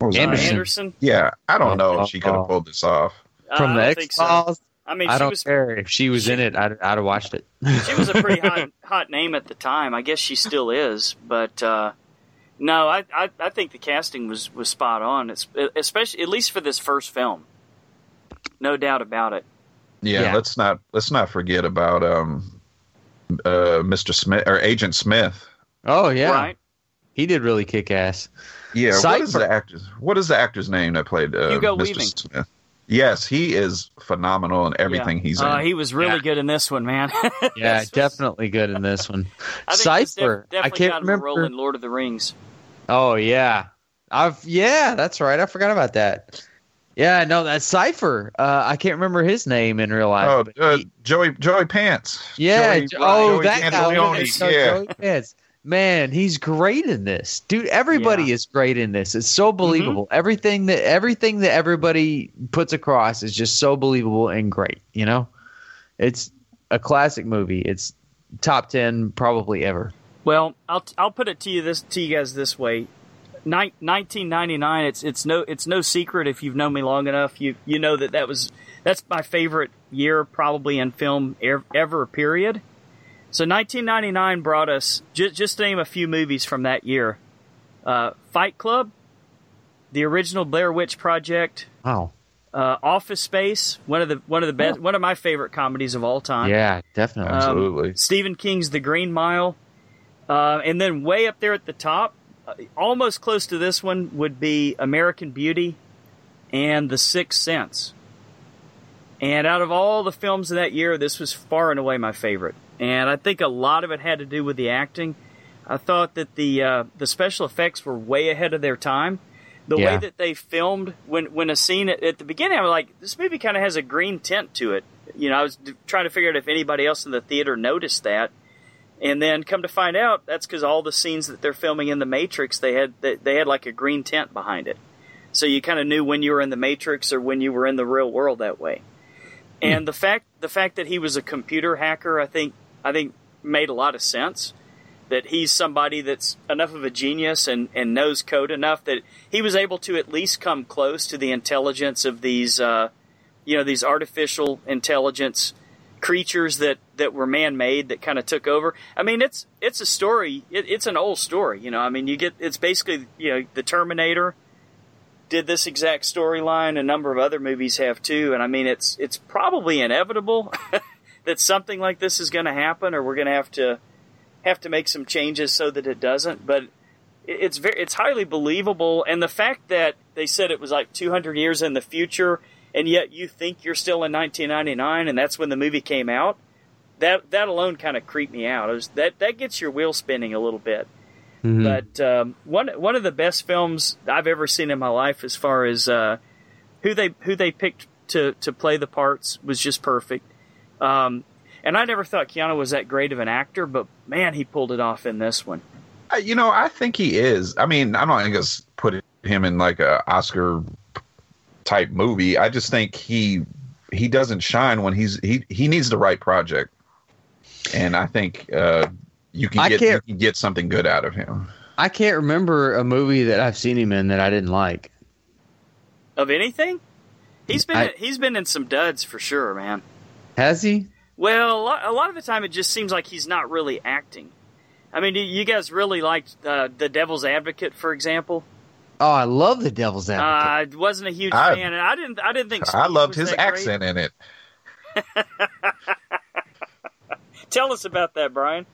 what was her Uh, name? Anderson. Anderson. Yeah, I don't know if she could Oh. have pulled this off. from the don't X think so. I I mean, I she don't was care if she was in it. I'd, I'd have watched it. she was a pretty hot hot name at the time. I guess she still is, but uh, no, I, I I think the casting was was spot on. It's especially at least for this first film, no doubt about it. Yeah, Yeah. let's not let's not forget about um uh Mr. Smith or Agent Smith. Oh yeah, Right? he did really kick ass. Yeah, what is the actor's what is the actor's name that played uh, Hugo Mr. Weaving. Smith? Yes, he is phenomenal in everything Yeah. he's in. Uh, he was really Yeah. good in this one, man. Yeah, was- definitely good in this one. I think this def- Cypher. definitely I can't got him a role remember. in Lord of the Rings. Oh yeah, I've yeah, that's right. I forgot about that. Yeah, no, that's Cypher. Uh, I can't remember his name in real life. oh, uh, he- Joey Joey Pants. yeah. Joey- oh, Joey that guy. Pantoliano, So yeah. Joey Pants. Man, he's great in this, dude. Everybody Yeah. is great in this. It's so mm-hmm. believable. Everything that everything that everybody puts across is just so believable and great. You know, it's a classic movie. It's top ten probably ever. Well, I'll I'll put it to you this to you guys this way. Nin- 1999 it's it's no it's no secret if you've known me long enough you you know that that was that's my favorite year probably in film ever, ever period. So 1999 brought us just just to name a few movies from that year. Uh, Fight Club, the original Blair Witch Project, Wow. uh, Office Space, one of the one of the best one of my favorite comedies of all time. Yeah, definitely. Um, Absolutely. Stephen King's The Green Mile, uh, and then way up there at the top, uh, almost close to this one, would be American Beauty and The Sixth Sense. And out of all the films of that year, this was far and away my favorite. And I think a lot of it had to do with the acting. I thought that the uh, the special effects were way ahead of their time. The way that they filmed when when a scene at, at the beginning, I was like, this movie kind of has a green tint to it. You know, I was d- trying to figure out if anybody else in the theater noticed that. And then come to find out, that's because all the scenes that they're filming in the Matrix, they had they, they had like a green tint behind it, so you kind of knew when you were in the Matrix or when you were in the real world that way. And the fact the fact that he was a computer hacker, I think I think made a lot of sense. That he's somebody that's enough of a genius and, and knows code enough that he was able to at least come close to the intelligence of these, uh, you know, these artificial intelligence creatures that, that were man made that kind of took over. I mean, it's it's a story. It, it's an old story. You know, I mean, you get it's basically you know the Terminator did this exact storyline. A number of other movies have too, and I mean, it's it's probably inevitable that something like this is going to happen, or we're going to have to have to make some changes so that it doesn't. But it- it's very it's highly believable, and the fact that they said it was like 200 years in the future, and yet you think you're still in 1999, and that's when the movie came out. That that alone kind of creeped me out. It was, that that gets your wheel spinning a little bit. Mhm. But um, one one of the best films I've ever seen in my life, as far as uh, who they who they picked to to play the parts, was just perfect. Um, and I never thought Keanu was that great of an actor, but man, he pulled it off in this one. You know, I think he is. I mean, I'm not going to put him in like a Oscar type movie. I just think he he doesn't shine when he's he he needs the right project, and I think uh, you can get you can get something good out of him. I can't remember a movie that I've seen him in that I didn't like. Of anything, he's been I- he's been in some duds for sure, man. Has he? Well, a lot, a lot of the time, it just seems like he's not really acting. I mean, you guys really liked uh, The Devil's Advocate, for example? Oh, I love the Devil's Advocate. I wasn't a huge I- fan, and I didn't. I didn't think. I loved was his that great. accent in it. Tell us about that, Brian.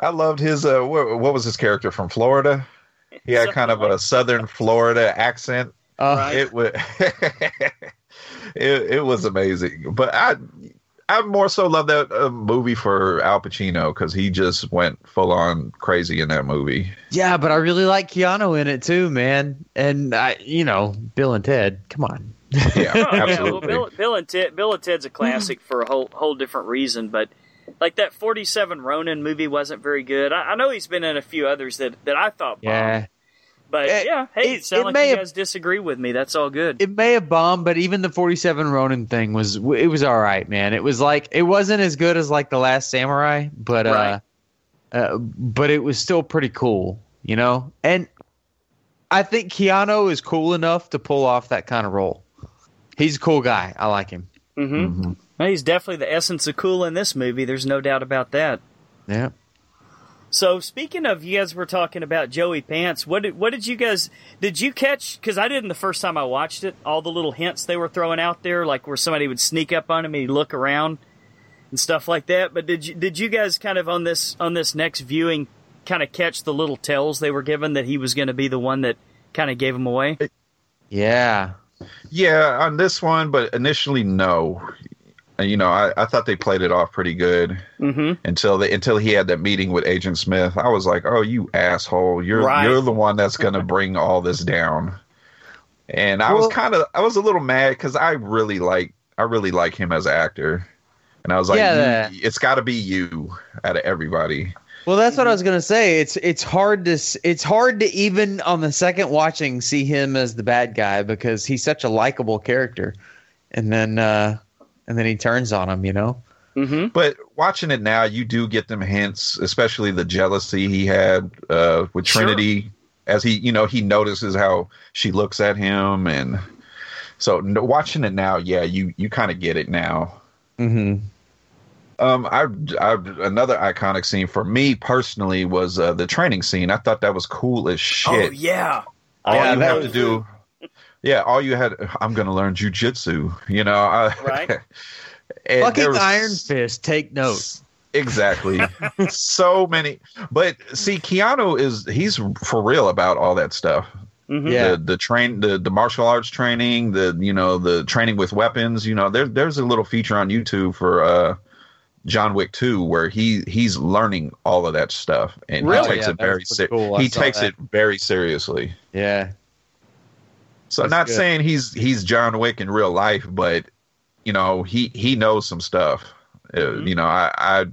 I loved his uh, what, what was his character from Florida? He had kind of Something a southern Florida accent. Oh, right. It was it, it was amazing. But I I more so love that uh, movie for Al Pacino because he just went full on crazy in that movie. yeah, but I really like Keanu in it too, man. And I, you know, Bill and Ted. Come on. Yeah, Oh, yeah, well, absolutely. Bill, Bill and Ted, Bill and Ted's a classic for a whole whole different reason, but like that Forty Seven Ronin movie wasn't very good. I, I know he's been in a few others that that I thought bombed, Yeah, but It- yeah, hey, it, sounds like may you have- guys disagree with me. That's all good. it may have bombed, but even the forty-seven Ronin thing was it was all right, man. It was like it wasn't as good as like the Last Samurai, but Right. uh, uh, but it was still pretty cool, you know. And I think Keanu is cool enough to pull off that kind of role. He's a cool guy. I like him. hmm Mhm. Well, he's definitely the essence of cool in this movie. There's no doubt about that. Yeah. So speaking of, you guys were talking about Joey Pants. What did what did you guys did you catch? Because I didn't the first time I watched it. All the little hints they were throwing out there, like where somebody would sneak up on him and he'd look around and stuff like that. But did you did you guys kind of on this on this next viewing kind of catch the little tells they were given that he was going to be the one that kind of gave him away? Yeah. Yeah, on this one, but initially no. And, You know, I, I thought they played it off pretty good Mm-hmm. until they until he had that meeting with Agent Smith. I was like, "Oh, you asshole! You're Right. you're the one that's going to bring all this down." And I Well- was kind of I was a little mad because I really like I really like him as an actor, and I was like, Yeah, "It's got to be you out of everybody." Well, that's what I was gonna say. It's it's hard to it's hard to even on the second watching see him as the bad guy because he's such a likable character, and then uh, and then he turns on him. You know. Mm-hmm. But watching it now, you do get them hints, especially the jealousy he had uh, with Sure. Trinity, as he, you know, he notices how she looks at him, and so no, watching it now, yeah, you you kind of get it now. Mm-hmm. Um, I, I another iconic scene for me personally was uh, the training scene. I thought that was cool as shit. Oh yeah. all Yeah, you have to was- do, yeah, all you had. I'm gonna learn jujitsu. You know, I, Right. Fucking was- Iron Fist. Take note. Exactly. so many. But see, Keanu is he's for real about all that stuff. Mm-hmm. Yeah. The the train the, the martial arts training, the you know, the training with weapons, you know, there there's a little feature on YouTube for uh John Wick 2 where he he's learning all of that stuff and Really? he takes Yeah, it very pretty se- cool. He takes that. it very seriously. Yeah. So That's not good. saying he's he's John Wick in real life, but you know he he knows some stuff. Uh, Mhm. you know, I I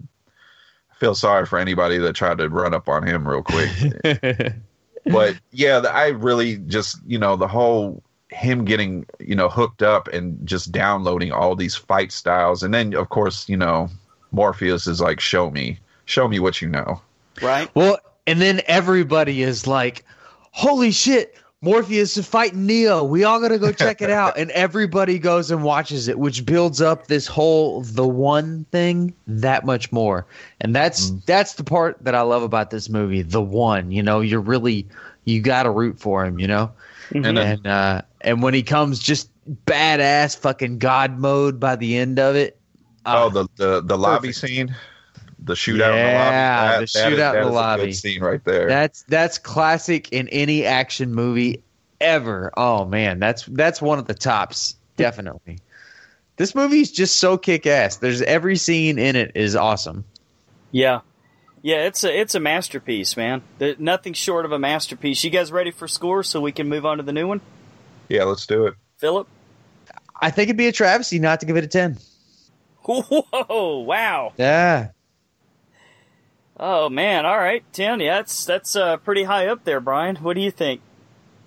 feel sorry for anybody that tried to run up on him real quick. but yeah, the- I really just you know the whole him getting you know hooked up and just downloading all these fight styles, and then of course you know Morpheus is like, show me, show me what you know. Right. well, and then everybody is like, "Holy shit!" Morpheus is fighting Neo. We all gotta go check it out, and everybody goes and watches it, which builds up this whole the one thing that much more. And that's that's the part that I love about this movie. The one, you know, you're really you gotta root for him, you know. And then, and uh, and when he comes just badass fucking god mode by the end of it. oh, uh, the the the lobby perfect. scene, the shootout Yeah, in the lobby. the shootout in that the is a lobby. good scene right there. that's that's classic in any action movie ever. Oh man, that's that's one of the tops, definitely. This movie is just so kick ass. There's every scene in it is awesome. Yeah. Yeah, it's a it's a masterpiece, man. There, nothing short of a masterpiece. You guys ready for score so we can move on to the new one? yeah, let's do it. Philip? I think it'd be a travesty not to give it a ten. Whoa, wow. Yeah. Oh man, all right. 10. Yeah, that's that's uh, pretty high up there, Brian. What do you think?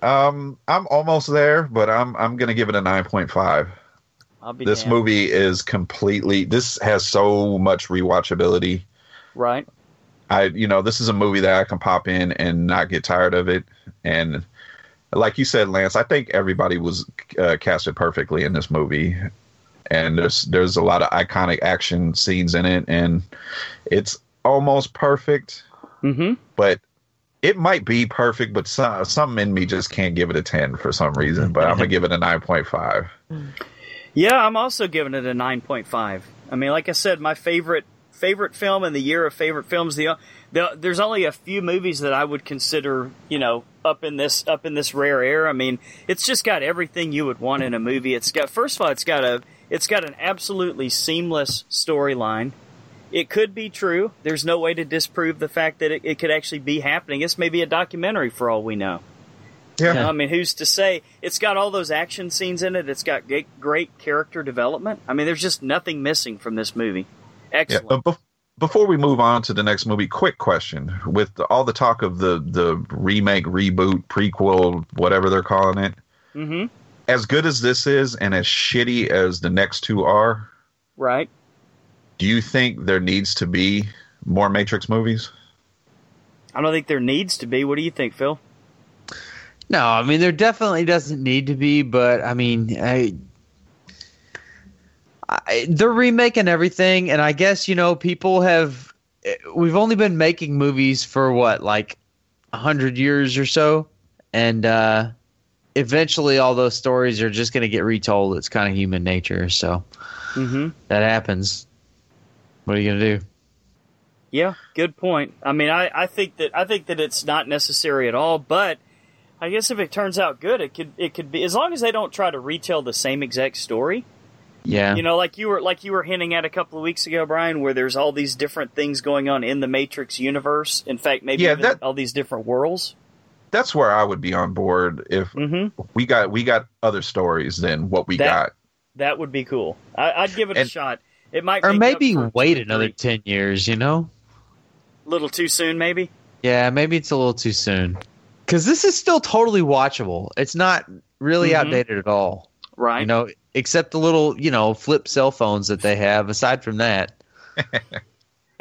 Um, I'm almost there, but I'm I'm gonna give it a nine point five. I'll be This damned. movie is completely. This has so much rewatchability. Right. I, you know, this is a movie that I can pop in and not get tired of it. And like you said, Lance, I think everybody was uh, casted perfectly in this movie. And there's there's a lot of iconic action scenes in it, and it's almost perfect. Mm-hmm. But it might be perfect, but some, something in me just can't give it a ten for some reason. But I'm gonna give it a nine point five. Yeah, I'm also giving it a 9.5. I mean, like I said, my favorite favorite film in the year of favorite films. The, the there's only a few movies that I would consider, you know, up in this up in this rare air. I mean, it's just got everything you would want in a movie. It's got first of all, it's got a it's got an absolutely seamless storyline. It could be true. There's no way to disprove the fact that it, it could actually be happening. It's maybe a documentary for all we know. You know, I mean, who's to say? It's got all those action scenes in it. It's got great, great character development. I mean, there's just nothing missing from this movie. Yeah. Excellent. But bef- before we move on to the next movie, quick question: With the, all the talk of the the remake, reboot, prequel, whatever they're calling it, hmm as good as this is, and as shitty as the next two are, Right. Do you think there needs to be more Matrix movies? I don't think there needs to be. What do you think, Phil? No, I mean there definitely doesn't need to be, but I mean, I I, they're remaking everything, and I guess you know people have. We've only been making movies for what, like a hundred years or so, and uh, eventually all those stories are just going to get retold. It's kind of human nature, so Mm-hmm. that happens. What are you gonna do? Yeah, good point. I mean, I, I think that I think that it's not necessary at all, but I guess if it turns out good, it could it could be as long as they don't try to retell the same exact story. Yeah, You know, like you were like you were hinting at a couple of weeks ago, Brian, where there's all these different things going on in the Matrix universe. In fact, maybe Yeah, even that- all these different worlds. That's where I would be on board if Mm-hmm. we got we got other stories than what we That- got. That would be cool. I, I'd give it a shot. It might, or maybe wait another ten years. You know? A little too soon, maybe. Yeah, maybe it's a little too soon. Because this is still totally watchable. It's not really Mhm. outdated at all. Right. You know, except the little you know flip cell phones that they have. Aside from that,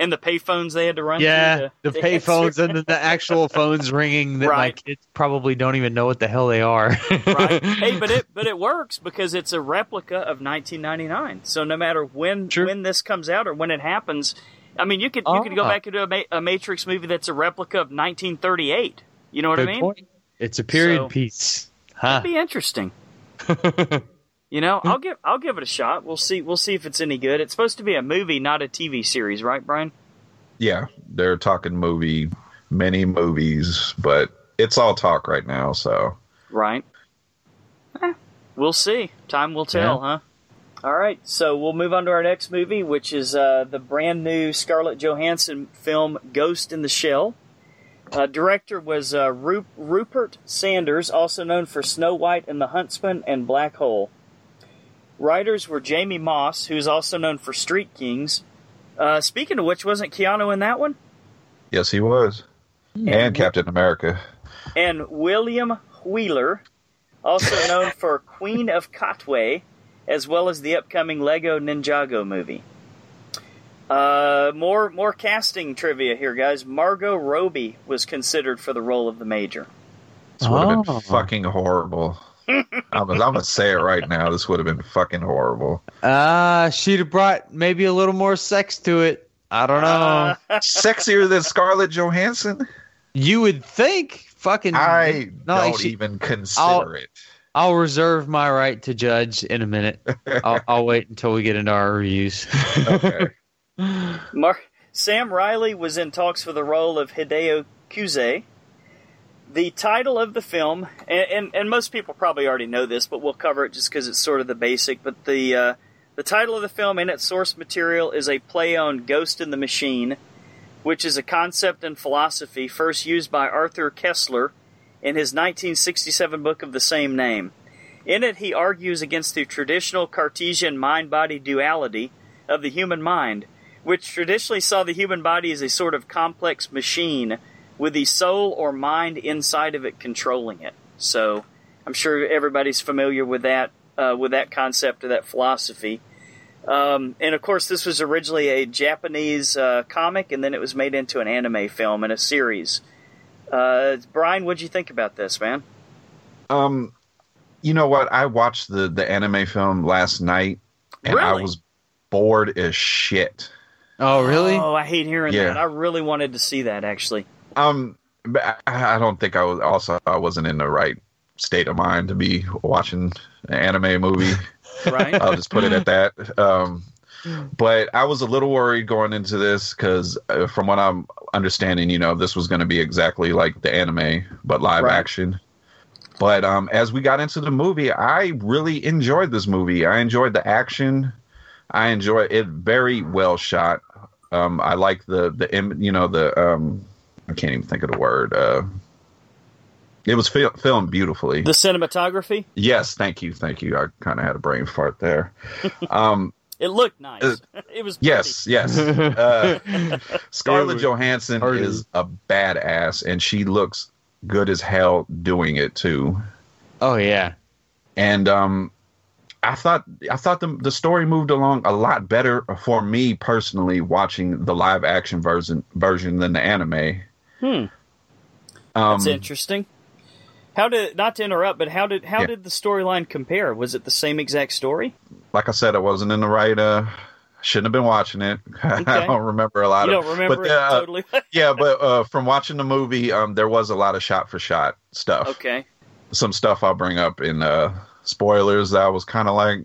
and the payphones they had to run. yeah, the payphones and the, the actual phones ringing that my kids probably don't even know what the hell they are. right? Hey, but it but it works because it's a replica of 1999. So no matter when True. when this comes out or when it happens, I mean, you could you could go Ah. back and do a, Ma- a Matrix movie that's a replica of 1938. You know what Good I mean? point. It's a period So- piece, huh? It'd be interesting. You know, I'll give I'll give it a shot. We'll see we'll see if it's any good. It's supposed to be a movie, not a TV series, right, Brian? Yeah, they're talking movie, many movies, but it's all talk right now. So Right. Eh, we'll see. Time will tell, huh? All right, so we'll move on to our next movie, which is uh, the brand new Scarlett Johansson film Ghost in the Shell. Uh, director was uh, Ru- Rupert Sanders, also known for Snow White and the Huntsman and Black Hole. Writers were Jamie Moss, who's also known for Street Kings. Uh, speaking of which, wasn't Keanu in that one? yes, he was, and Captain America. and William Wheeler, also known for Queen of Katwe, as well as the upcoming Lego Ninjago movie. Uh, more more casting trivia here, guys. Margot Robbie was considered for the role of the Major. This would have Oh. been fucking horrible. I'm, I'm gonna say it right now. This would have been fucking horrible. Ah, she'd have brought maybe a little more sex to it. I don't know. Sexier than Scarlett Johansson? you would think. Fucking. I No, don't she- even consider I'll- it. I'll reserve my right to judge in a minute. I'll, I'll wait until we get into our reviews. Okay. Mar- Sam Riley was in talks for the role of Hideo Kuze. The title of the film, and, and, and most people probably already know this, but we'll cover it just because it's sort of the basic. But the uh, the title of the film and its source material is a play on Ghost in the Machine, which is a concept and philosophy first used by Arthur Koestler in his 1967 book of the same name. In it, he argues against the traditional Cartesian mind body duality of the human mind, which traditionally saw the human body as a sort of complex machine with the soul or mind inside of it controlling it. So I'm sure everybody's familiar with that uh, with that concept or that philosophy. Um, and of course, this was originally a Japanese uh, comic, and then it was made into an anime film and a series. Uh, Brian, what'd you think about this, man? Um, you know what? I watched the the anime film last night, and I was bored as shit. oh, really? Oh, I hate hearing Yeah. that. I really wanted to see that actually. Um, I, don't think I was. Also, I wasn't in the right state of mind to be watching an anime movie. Right? I'll just put it at that. Um, but I was a little worried going into this because, uh, from what I'm understanding, you know, this was going to be exactly like the anime but live Right. action. But um, as we got into the movie, I really enjoyed this movie. I enjoyed the action. I enjoy it. Very well shot. Um, I like the the you know the um, I can't even think of the word. Uh, it was fil- filmed beautifully. the cinematography, yes, thank you, thank you. I kind of had a brain fart there. Um, it looked nice. Uh, it was pretty. Yes, yes. Uh, Scarlett Johansson party. is a badass, and she looks good as hell doing it too. Oh, yeah. And um, I thought I thought the the story moved along a lot better for me personally watching the live action version version than the anime. Hmm. Um, That's interesting. How did not to interrupt, but how did how Yeah. did the storyline compare? Was it the same exact story? like I said, I wasn't in the right. Uh, shouldn't have been watching it. Okay. I don't remember a lot You of. don't remember but, it uh, totally? yeah, but uh, from watching the movie, um, there was a lot of shot for shot stuff. okay. Some stuff I'll bring up in uh, spoilers that I was kind of like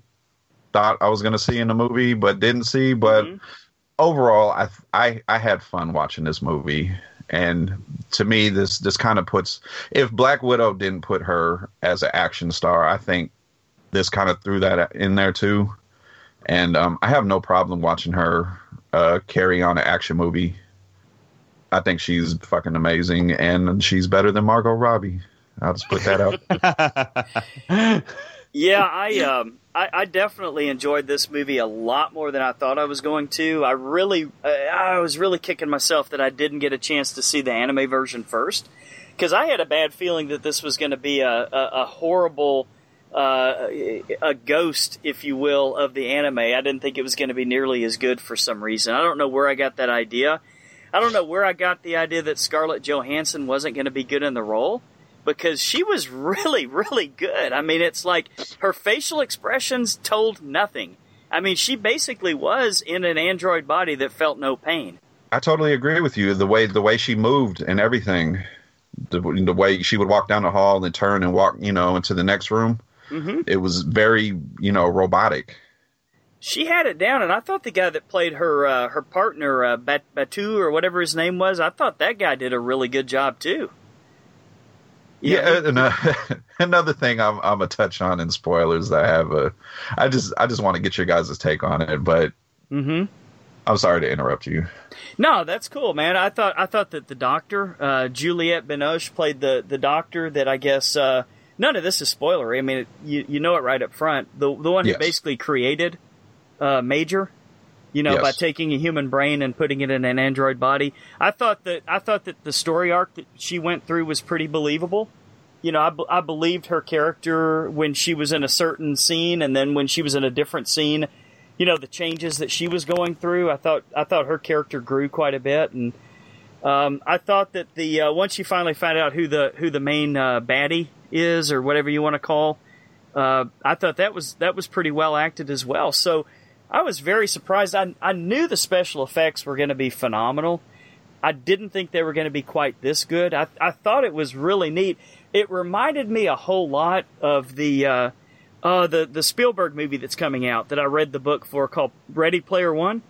thought I was going to see in the movie, but didn't see. But Mhm. overall, I I I had fun watching this movie. And to me, this this kind of puts if Black Widow didn't put her as an action star, I think this kind of threw that in there too. And um, I have no problem watching her uh, carry on an action movie. I think she's fucking amazing, and she's better than Margot Robbie. I'll just put that out. Yeah, I um, I, I definitely enjoyed this movie a lot more than I thought I was going to. I really, uh, I was really kicking myself that I didn't get a chance to see the anime version first, because I had a bad feeling that this was going to be a, a, a horrible, uh, a ghost, if you will, of the anime. I didn't think it was going to be nearly as good for some reason. I don't know where I got that idea. I don't know where I got the idea that Scarlett Johansson wasn't going to be good in the role because she was really, really good. I mean, it's like her facial expressions told nothing. I mean, she basically was in an android body that felt no pain. I totally agree with you. The way the way she moved and everything, the, the way she would walk down the hall and turn and walk, you know, into the next room. hmm It was very, you know, robotic. She had it down, and I thought the guy that played her uh, her partner, uh, Bat- Batou or whatever his name was, I thought that guy did a really good job too. Yeah, and uh, another thing I'm I'm a touch on in spoilers that I have a, I just I just want to get your guys' take on it, but hmm I'm sorry to interrupt you. No, that's cool, man. I thought I thought that the doctor, uh, Juliette Binoche, played the the doctor that I guess uh, none of this is spoilery. I mean, it, you you know it right up front. The the one who Yes. basically created uh, Major, you know, Yes. by taking a human brain and putting it in an android body. I thought that I thought that the story arc that she went through was pretty believable. You know, I, I believed her character when she was in a certain scene, and then when she was in a different scene, you know, the changes that she was going through. I thought I thought her character grew quite a bit, and um, I thought that the uh, once you finally find out who the who the main uh, baddie is, or whatever you want to call, uh, I thought that was that was pretty well acted as well. So I was very surprised. I I knew the special effects were going to be phenomenal. I didn't think they were going to be quite this good. I I thought it was really neat. It reminded me a whole lot of the uh, uh, the the Spielberg movie that's coming out that I read the book for called Ready Player One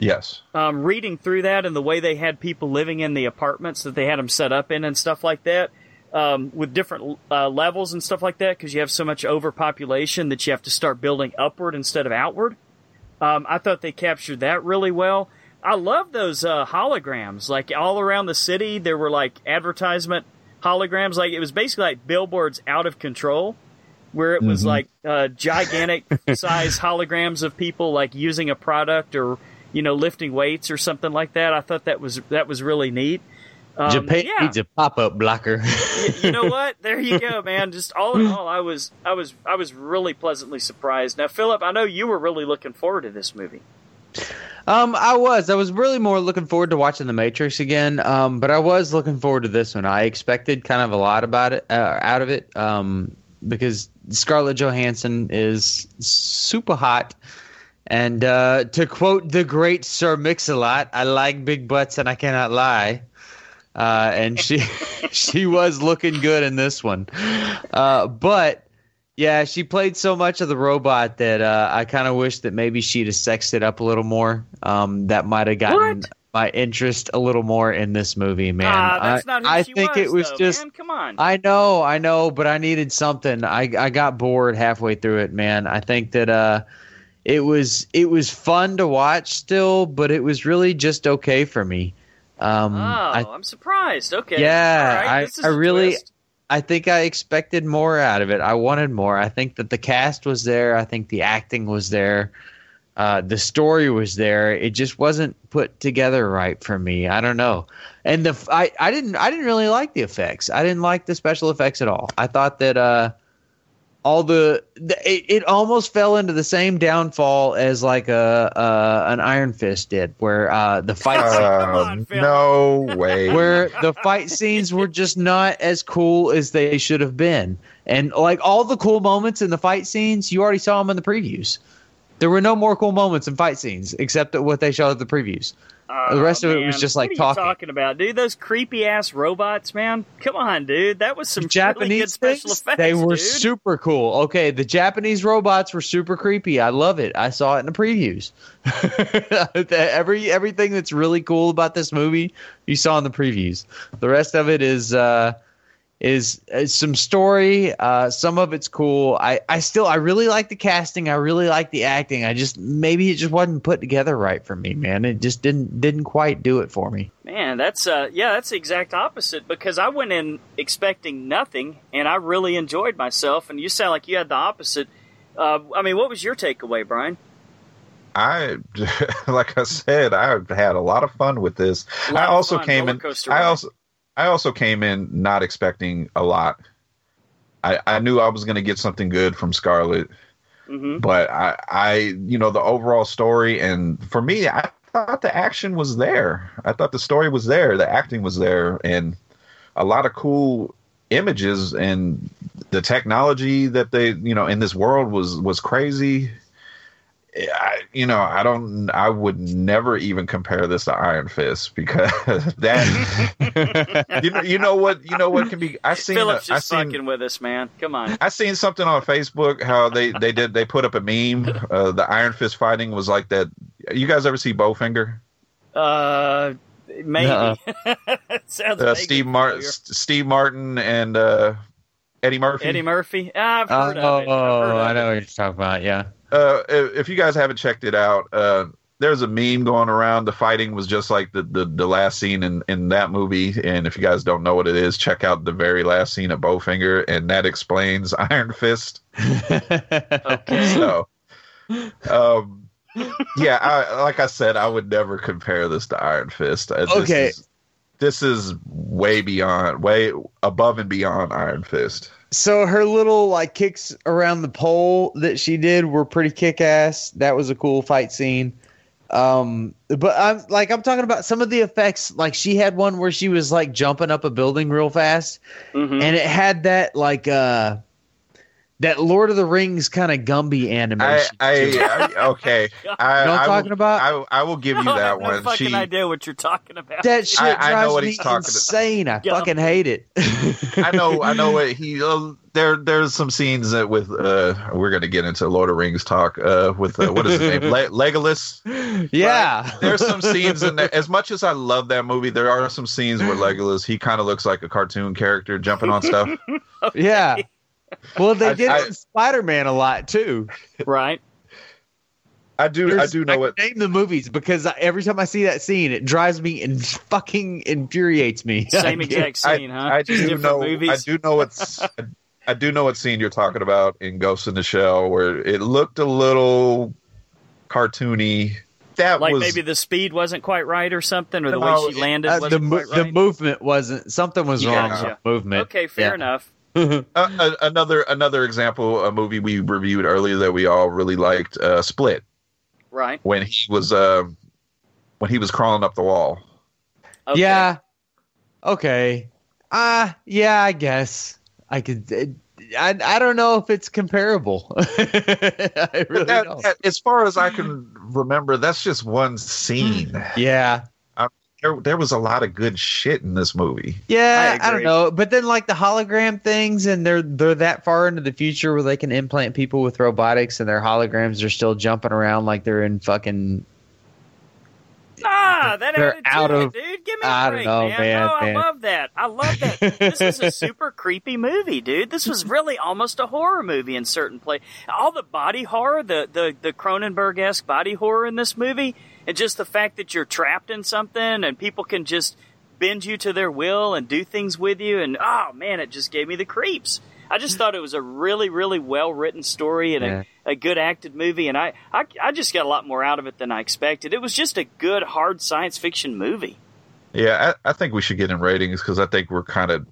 Yes. um, reading through that and the way they had people living in the apartments that they had them set up in and stuff like that, um, with different uh, levels and stuff like that, because you have so much overpopulation that you have to start building upward instead of outward. Um, I thought they captured that really well. I love those uh, holograms. Like all around the city, there were like advertisement holograms. Like it was basically like billboards out of control, where it was Mhm. like uh, gigantic size holograms of people like using a product or you know lifting weights or something like that. I thought that was that was really neat. Um, Japan yeah. needs a pop up blocker. Y- you know what? There you go, man. Just all in all, I was I was I was really pleasantly surprised. Now, Philip, I know you were really looking forward to this movie. Um, I was. I was really more looking forward to watching The Matrix again. Um, but I was looking forward to this one. I expected kind of a lot about it, uh, out of it. Um, because Scarlett Johansson is super hot. And uh, to quote the great Sir Mix-a-Lot, I like big butts and I cannot lie. Uh, and she she was looking good in this one. Uh, but yeah, she played so much of the robot that uh, I kind of wish that maybe she'd have sexed it up a little more. Um, that might have gotten What? my interest a little more in this movie, man. that's I, not who I she think was, it was though, just. man. Come on. I know, I know, but I needed something. I I got bored halfway through it, man. I think that uh, it was it was fun to watch still, but it was really just okay for me. Um, oh, I am surprised. Okay. Yeah, right, I- I really- twist. I think I expected more out of it. I wanted more. I think that the cast was there. I think the acting was there. Uh, the story was there. It just wasn't put together right for me. I don't know. And the I, I didn't I didn't really like the effects. I didn't like the special effects at all. I thought that uh, all the, the it, it almost fell into the same downfall as like a uh, an Iron Fist did, where uh, the fight Come Uh, on, no way. where the fight scenes were just not as cool as they should have been. And like all the cool moments in the fight scenes, you already saw them in the previews. There were no more cool moments in fight scenes except what they showed at the previews. The rest of it was just, like, what are you talking. talking about, dude? Those creepy ass robots, man. Come on, dude. That was some really good Japanese special effects. they were dude. super cool. Okay, the Japanese robots were super creepy. I love it. I saw it in the previews. Every everything that's really cool about this movie, you saw in the previews. The rest of it is uh, is, is some story. Uh, some of it's cool. I I still I really like the casting. I really like the acting. I just maybe it just wasn't put together right for me, man. It just didn't didn't quite do it for me. Man, that's uh yeah, that's the exact opposite because I went in expecting nothing and I really enjoyed myself and you sound like you had the opposite. Uh, I mean, what was your takeaway, Brian? I, like I said, I had a lot of fun with this. I also came roller in. I also, I also came in not expecting a lot. I, I knew I was going to get something good from Scarlett, hmm but I, I, you know, the overall story and for me, I thought the action was there. I thought the story was there, the acting was there, and a lot of cool images and the technology that they, you know, in this world was was crazy. I, you know, I don't. I would never even compare this to Iron Fist because that. you know, you know what? You know what can be. I seen. Philip's I just seen. fucking with us, man. Come on. I seen something on Facebook how they they did they put up a meme. Uh, the Iron Fist fighting was like that. You guys ever see Bowfinger? Uh, maybe. Nuh-uh. Sounds Uh, Steve Martin. Steve Martin, and uh, Eddie Murphy. Eddie Murphy. Ah, I've Oh, heard of it. I've heard of I know it. what you're talking about. Yeah. uh, if if you guys haven't checked it out, uh, there's a meme going around. The fighting was just like the, the, the last scene in, in that movie. And if you guys don't know what it is, check out the very last scene of Bowfinger, and that explains Iron Fist. Okay. So, um, yeah, I, like I said, I would never compare this to Iron Fist. Uh, this Okay. is- this is way beyond, way above and beyond Iron Fist. So her little like kicks around the pole that she did were pretty kick ass. That was a cool fight scene. Um, but I'm like I'm talking about some of the effects. Like she had one where she was like jumping up a building real fast, Mhm. and it had that like uh that Lord of the Rings kind of Gumby animation. to I, it. I okay. I, You know what I'm I talking will, about? I, I will give you I that have no one. fucking She, idea what you're talking about. that shit I- I know what me he's talking about. insane. I Gumby. fucking hate it. I know, I know what he. Uh, there, there's some scenes that with. Uh, we're gonna get into Lord of the Rings talk. Uh, with uh, what is his name? Le- Legolas. yeah. There's some scenes in there. As much as I love that movie, there are some scenes where Legolas he kind of looks like a cartoon character jumping on stuff. Yeah. Well, they I- did I- it in Spider Man a lot too. right? I do, I do know can what. Name the movies because I, every time I see that scene, it drives me and fucking infuriates me. Same exact I, scene, huh? I Just do know. movies. I do know what's. I do know what scene you're talking about in Ghost in the Shell, where it looked a little cartoony. That like was maybe the speed wasn't quite right or something, or the No, way she landed Uh, the wasn't mo- quite right. the movement wasn't something was Yeah. wrong with Gotcha. the movement. okay, fair Yeah. enough. uh, uh, another another example. A movie we reviewed earlier that we all really liked, uh, Split, Right. when he was uh, when he was crawling up the wall. Okay. Yeah. Okay. Ah, yeah, I guess I could. uh, I I don't know if it's comparable. I really That- don't. that- as far as I can remember, that's just one scene. Yeah. There, there was a lot of good shit in this movie. Yeah, I I, don't know, but then like the hologram things, and they're they're that far into the future where they can implant people with robotics, and their holograms are still jumping around like they're in fucking. Ah, that They're added to out it, of- dude. Give me a I don't break, know, man. man, Oh, man. I love that. I love that. this is a super creepy movie, dude. This was really almost a horror movie in certain play. All the body horror, the the the Cronenberg esque body horror in this movie, and just the fact that you're trapped in something and people can just bend you to their will and do things with you, and oh man, it just gave me the creeps. I just thought it was a really, really well written story and Yeah. a, a good acted movie, and I, I I just got a lot more out of it than I expected. It was just a good hard science fiction movie. Yeah, I, I think we should get in ratings because I think we're kind of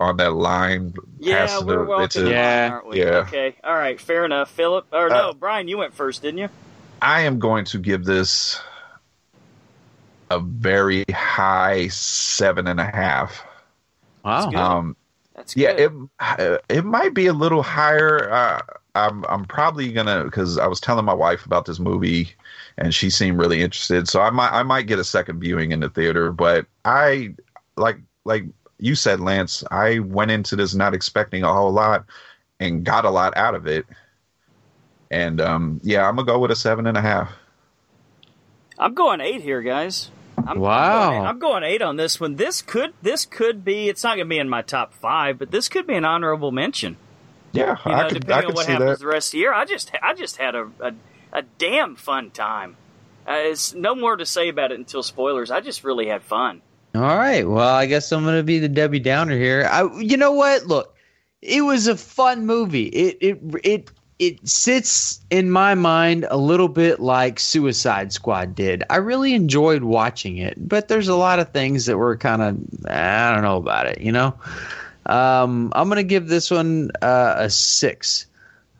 on that line. Yeah, past we're the- well it's a- Yeah, line, aren't we? yeah. Okay, all right, fair enough. Philip, or no, Uh, Brian, you went first, didn't you? I am going to give this a very high seven and a half. Wow. good. Um, That's yeah, good. it uh, it might be a little higher. Uh, I'm I'm probably gonna because I was telling my wife about this movie, and she seemed really interested. So I might I might get a second viewing in the theater. But I like like you said, Lance. I went into this not expecting a whole lot, and got a lot out of it. And um, yeah, I'm gonna go with a seven and a half. I'm going eight here, guys. I'm, Wow. I'm going, I'm going eight on this one. This could this could be. It's not going to be in my top five, but this could be an honorable mention. Yeah, You know, I could depending I on what see happens that. the rest of the year. I just I just had a a, a damn fun time. Uh, it's no more to say about it until spoilers. I just really had fun. All right. Well, I guess I'm gonna be the Debbie Downer here. I, you know what? Look, it was a fun movie. It it it it sits in my mind a little bit like Suicide Squad did. I really enjoyed watching it, but there's a lot of things that were kind of I don't know about it. You know, um, I'm gonna give this one uh, a six.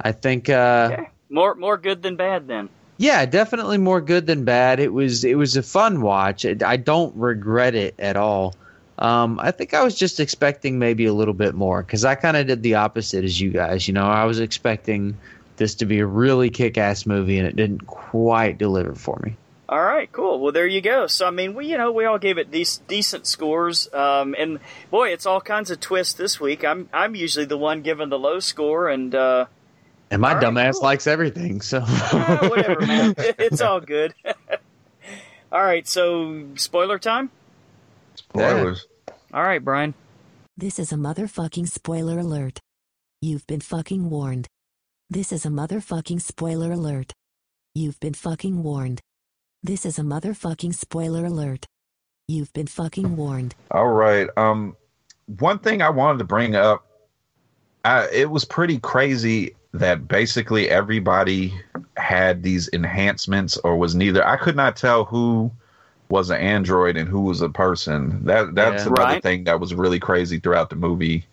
I think. Uh, Okay. More more good than bad then. yeah, definitely more good than bad. It was it was a fun watch. I don't regret it at all. Um, I think I was just expecting maybe a little bit more because I kind of did the opposite as you guys. You know, I was expecting this to be a really kick-ass movie, and it didn't quite deliver for me. All right, cool. Well, there you go. So, I mean, we you know we all gave it dec- decent scores, um, and boy, it's all kinds of twists this week. I'm I'm usually the one giving the low score, and uh, And my All right, dumbass cool. likes everything, so whatever, man. It's all good. all right, so spoiler time. Spoilers. All right, Brian. This is a motherfucking spoiler alert. You've been fucking warned. This is a motherfucking spoiler alert. You've been fucking warned. This is a motherfucking spoiler alert. You've been fucking warned. All right. Um, one thing I wanted to bring up, I, it was pretty crazy that basically everybody had these enhancements, or was neither. I could not tell who was an android and who was a person. That that's Yeah. another Right. thing that was really crazy throughout the movie.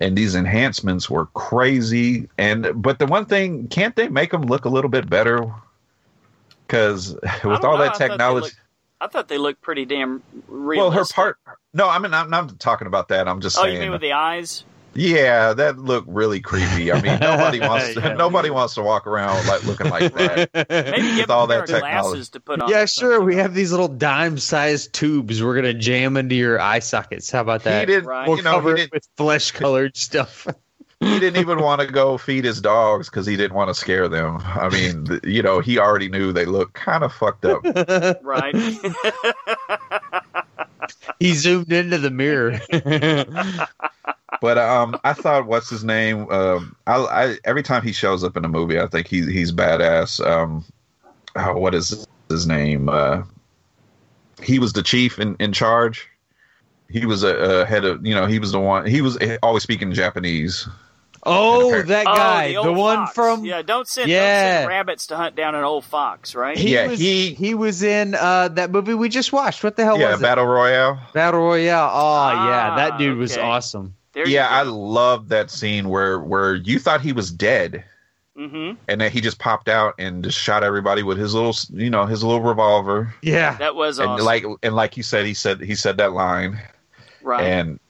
And these enhancements were crazy. And but the one thing, can't they make them look a little bit better? Because with all know. That thought they technology. looked- I thought they looked pretty damn realistic. Well, her part. No, I mean, I'm not talking about that. I'm just Oh, saying. you mean with the eyes? Yeah, that looked really creepy. I mean, nobody wants to, Yeah. nobody wants to walk around like looking like that. Maybe give With all them a pair that technology. glasses to put on. yeah, sure. something. We have these little dime-sized tubes. We're gonna jam into your eye sockets. How about He that? didn't, Right. We'll you know, cover he it didn't, with flesh-colored stuff. he didn't even want to go feed his dogs because he didn't want to scare them. I mean, you know, he already knew they looked kind of fucked up. Right. He zoomed into the mirror. But um, I thought, what's his name? Um, I, I every time he shows up in a movie, I think he he's badass. Um, oh, what is his name? Uh, he was the chief in in charge. He was a, a head of, you know, he was the one. He was always speaking Japanese. Oh, And that Oh, guy, the, the, one fox. from yeah. Don't send, don't send rabbits to hunt down an old fox, right? He Yeah, was, he- he was in uh, that movie we just watched. What the hell yeah, was it? battle royale. Battle Royale. Oh yeah, Ah, that dude was okay. awesome. There yeah, I you love that scene where where you thought he was dead, Mhm. and then he just popped out and just shot everybody with his little, you know, his little revolver. Yeah, That was And like and like you said, he said he said that line, right. and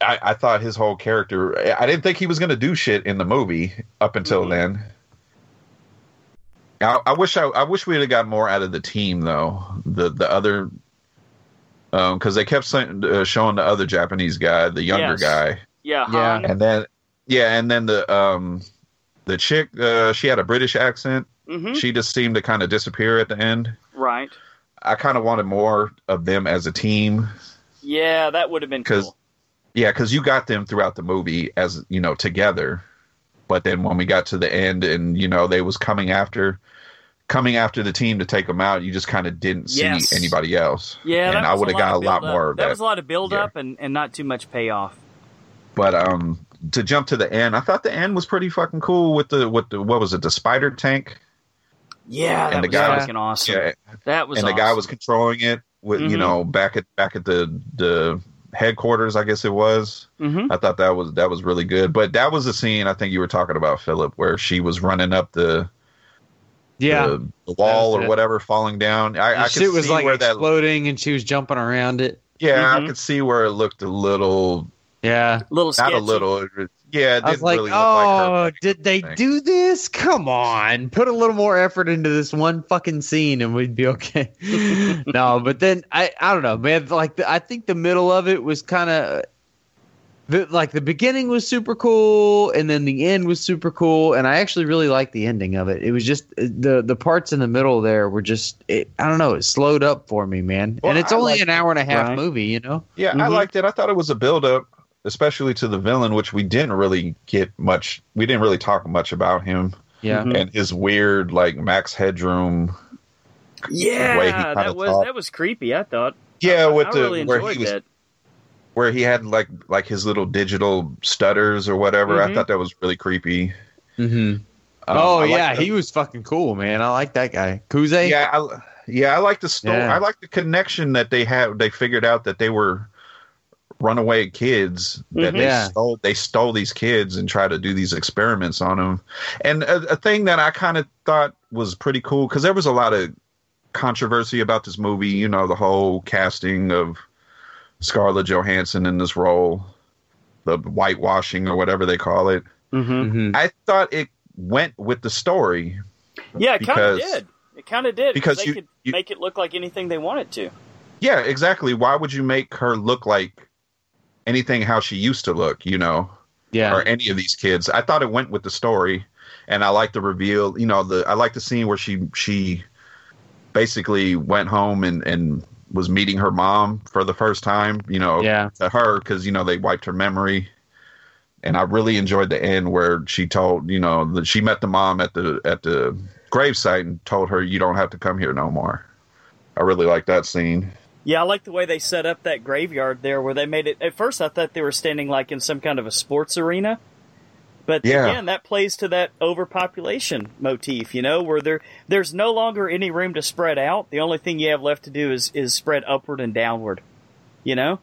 I, I thought his whole character. I didn't think he was going to do shit in the movie up until Mhm. then. I, I wish I, I wish we'd have got more out of the team though. The the other, because they kept saying, uh, showing the other Japanese guy, the younger Yes. guy. yeah. Yeah. Han. and then yeah and then the um the chick uh she had a british accent Mhm. she just seemed to kind of disappear at the end Right. i kind of wanted more of them as a team Yeah, that would have been 'Cause- cool. Yeah because you got them throughout the movie as you know together but then when we got to the end and you know they was coming after coming after the team to take them out you just kind of didn't see Yes. anybody else Yeah, and i would have got a lot build-up. more of that. that, was a lot of build Yeah. up and, and not too much payoff. but um to jump to the end i thought the end was pretty fucking cool with the with the what was it the spider tank Yeah, that And the was guy was- awesome. yeah That was and the guy was controlling it with you Mhm. know back at back at the the headquarters i guess it was Mhm. i thought that was that was really good but that was the scene i think you were talking about philip where she was running up the yeah. the, the wall or it. whatever falling down i, I could was see like where that exploding, and she was jumping around it. yeah Mhm. i could see where it looked a little Yeah, little sketchy. not a little Yeah, I was like, really look like oh, did they do this? Come on, put a little more effort into this one fucking scene, and we'd be okay. no, but then I, I don't know, man. Like, the, I think the middle of it was kind of, the, like the beginning was super cool, and then the end was super cool, and I actually really liked the ending of it. It was just the the parts in the middle there were just, it, I don't know, it slowed up for me, man. Well, and it's I only an hour and a half Right. movie, you know. Yeah, I Mhm. liked it. I thought it was a build up, especially to the villain, which we didn't really get much. We didn't really talk much about him Yeah. Mhm. and his weird like Max Headroom. way he Yeah, that was talked. that was creepy. I thought. Yeah, I, with I the really where he was that. where he had like like his little digital stutters or whatever. I Mhm. thought that was really creepy. Mm-hmm. Um, oh I yeah, the- he was fucking cool, man. I like that guy. Kuze. yeah, I, yeah, I like the story. Yeah. I like the connection that they had. They figured out that they were runaway kids that Mhm. they Yeah. stole. They stole these kids and tried to do these experiments on them. And a, a thing that I kind of thought was pretty cool because there was a lot of controversy about this movie. You know, the whole casting of Scarlett Johansson in this role, the whitewashing or whatever they call it. hmm Mhm. I thought it went with the story. Yeah, it kind of did. It kind of did because they you- could you- make it look like anything they wanted to. Yeah, exactly. Why would you make her look like anything how she used to look, you know, Yeah. or any of these kids? I thought it went with the story, and I like the reveal. You know, the I like the scene where she she basically went home and and was meeting her mom for the first time. You know, Yeah. to her because you know they wiped her memory. And I really enjoyed the end where she told you know that she met the mom at the at the gravesite and told her you don't have to come here no more. I really like that scene. Yeah, I like the way they set up that graveyard there, where they made it. At first, I thought they were standing like in some kind of a sports arena, but Yeah. again, that plays to that overpopulation motif. You know, where there there's no longer any room to spread out. The only thing you have left to do is is spread upward and downward. You know,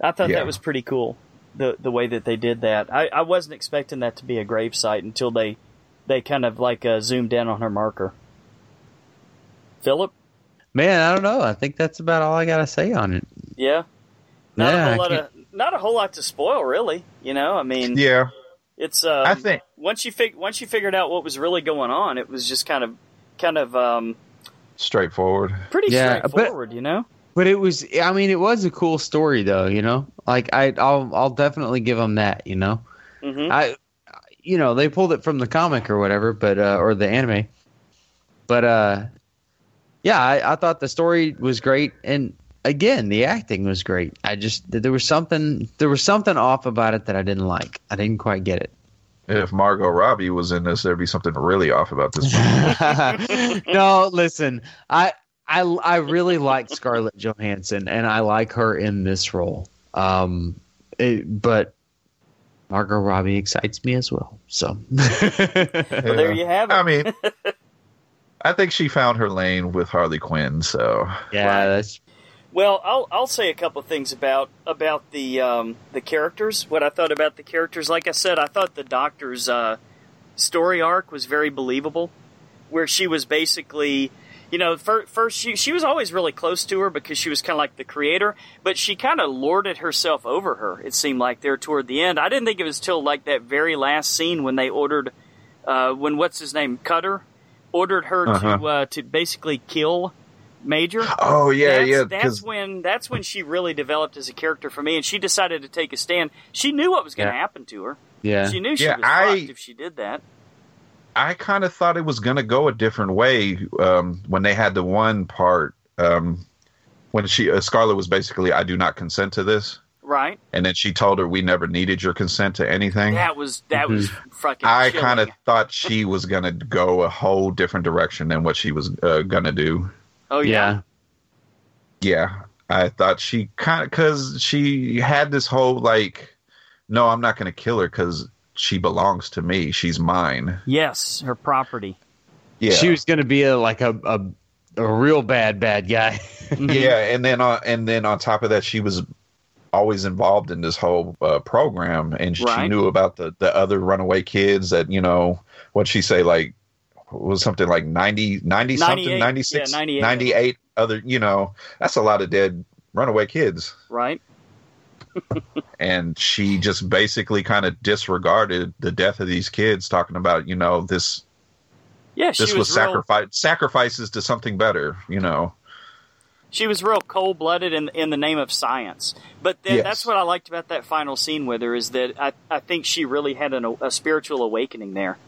I thought Yeah. that was pretty cool. The the way that they did that, I, I wasn't expecting that to be a grave site until they they kind of like uh, zoomed in on her marker. Philip, Man, I don't know. I think that's about all I gotta say on it. yeah, not Yeah, a I whole lot of not a whole lot to spoil, really. You know, I mean, Yeah, it's um, I think once you fig- once you figured out what was really going on, it was just kind of kind of um, straightforward. pretty Yeah, but- straightforward. You know, But it was. I mean, it was a cool story, though. You know, like I, I'll, I'll definitely give them that. You know, hmm I, you know, they pulled it from the comic or whatever, but uh, or the anime. But uh, yeah, I, I thought the story was great, and again, the acting was great. I just there was something there was something off about it that I didn't like. I didn't quite get it. If Margot Robbie was in this, there'd be something really off about this movie. no, listen, I I I really like Scarlett Johansson, and I like her in this role. Um, it, but Margot Robbie excites me as well. So Well, there you have it. I mean, I think she found her lane with Harley Quinn. So yeah, that's Well, I'll I'll say a couple things about about the um, the characters. What I thought about the characters. Like I said, I thought the Doctor's uh, story arc was very believable, where she was basically, you know, first, first she she was always really close to her because she was kind of like the creator, but she kind of lorded herself over her. It seemed like there toward the end. I didn't think it was till like that very last scene when they ordered, uh, when what's his name Cutter ordered her Uh-huh. to uh, to basically kill Major Oh yeah, that's, yeah. That's Because when that's when she really developed as a character for me, and she decided to take a stand. She knew what was going to Yeah. happen to her. yeah. She knew she Yeah, was I- fucked if she did that. I kind of thought it was going to go a different way um, when they had the one part um, when she uh, Scarlett was basically, "I do not consent to this," Right? and then she told her, "We never needed your consent to anything." That was that was fucking. I kind of thought she was going to go a whole different direction than what she was uh, going to do. Oh yeah. yeah. Yeah, I thought she kind of because she had this whole like, no, I'm not going to kill her because she belongs to me. She's mine. Yes, her property. Yeah, She was going to be a like a, a a real bad bad guy. yeah, and then on and then on top of that, she was always involved in this whole uh, program, and she Right. knew about the the other runaway kids that you know what she say like was something like 90, 90 something 98, 96 yeah, 98. 98 other you know that's a lot of dead runaway kids Right? and she just basically kind of disregarded the death of these kids, talking about you know this Yeah, this was, was, real, sacrifice sacrifices to something better. You know, she was real cold blooded in in the name of science. But then Yes. that's what I liked about that final scene with her is that I I think she really had an, a spiritual awakening there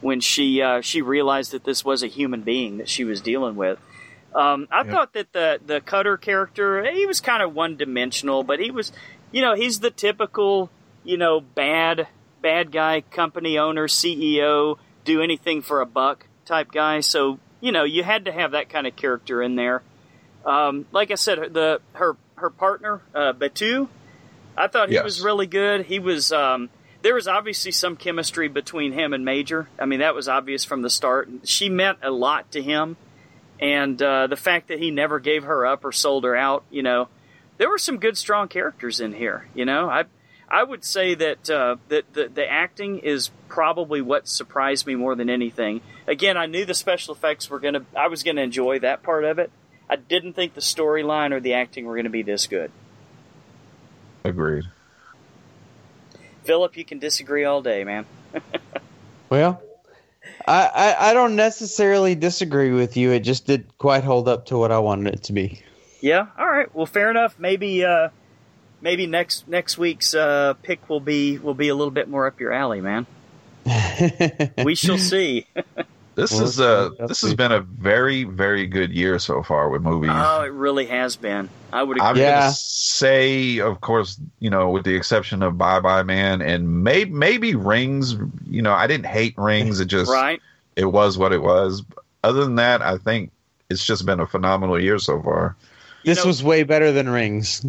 when she uh, she realized that this was a human being that she was dealing with. Um, I Yep. thought that the the Cutter character he was kind of one dimensional, but he was you know he's the typical you know bad bad guy company owner CEO do anything for a buck type guy. So you know you had to have that kind of character in there. Um, like I said, the her her partner uh, Batou, I thought he Yes. was really good. He was um, there was obviously some chemistry between him and Major. I mean that was obvious from the start. She meant a lot to him, and uh, the fact that he never gave her up or sold her out, you know, there were some good strong characters in here. You know, I I would say that uh, that the, the acting is probably what surprised me more than anything. Again, I knew the special effects were gonna. I was gonna enjoy that part of it. I didn't think the storyline or the acting were gonna be this good. agreed. Philip, you can disagree all day, man. Well, I, I I don't necessarily disagree with you. It just didn't quite hold up to what I wanted it to be. Yeah. All right. Well, fair enough. Maybe uh, maybe next next week's uh, pick will be will be a little bit more up your alley, man. We shall see. This Well, is uh this has been a very very good year so far with movies. oh, it really has been. I would I'm. Yeah. gonna say, of course, you know, with the exception of Bye Bye Man and maybe maybe Rings. You know, I didn't hate Rings. It just Right. it was what it was. Other than that, I think it's just been a phenomenal year so far. You this know- was way better than Rings.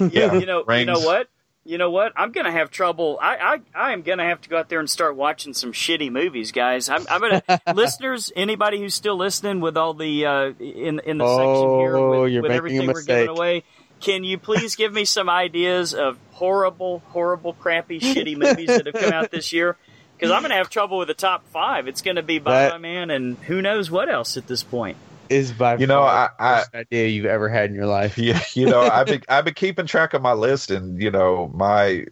Yeah, you know, rings. you know what? You know what? I'm gonna have trouble. I, I, I am gonna have to go out there and start watching some shitty movies, guys. I'm, I'm gonna listeners, anybody who's still listening with all the uh, in in the section here Oh, with, with everything we're giving away. Can you please give me some ideas of horrible, horrible, crappy, shitty movies that have come out this year? Because I'm gonna have trouble with the top five. It's gonna be Bye Man and who knows what else at this point. Is by You know, far I- I- the worst idea you've ever had in your life. Yeah, you know, I've been I've been keeping track of my list, and you know, my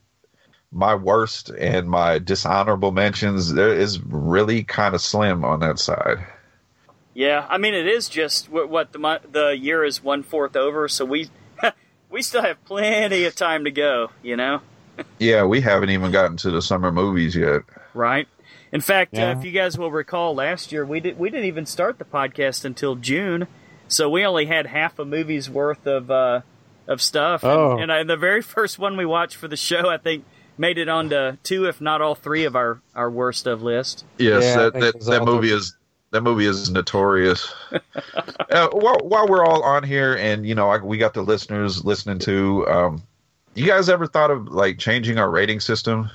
my worst and my dishonorable mentions there is really kind of slim on that side. Yeah, I mean it is just what, what the the year is one fourth over, so we we still have plenty of time to go. You know, Yeah, we haven't even gotten to the summer movies yet. right? In fact, Yeah. uh, if you guys will recall, last year we did we didn't even start the podcast until June, so we only had half a movie's worth of uh, of stuff. And- Oh. And, uh, the very first one we watched for the show, I think, made it onto two, if not all three, of our our worst of list. Yes, Yeah, that that, that all movie is that movie is notorious. uh, while, while we're all on here, and you know, I, we got the listeners listening to. Um, you guys ever thought of like changing our rating system?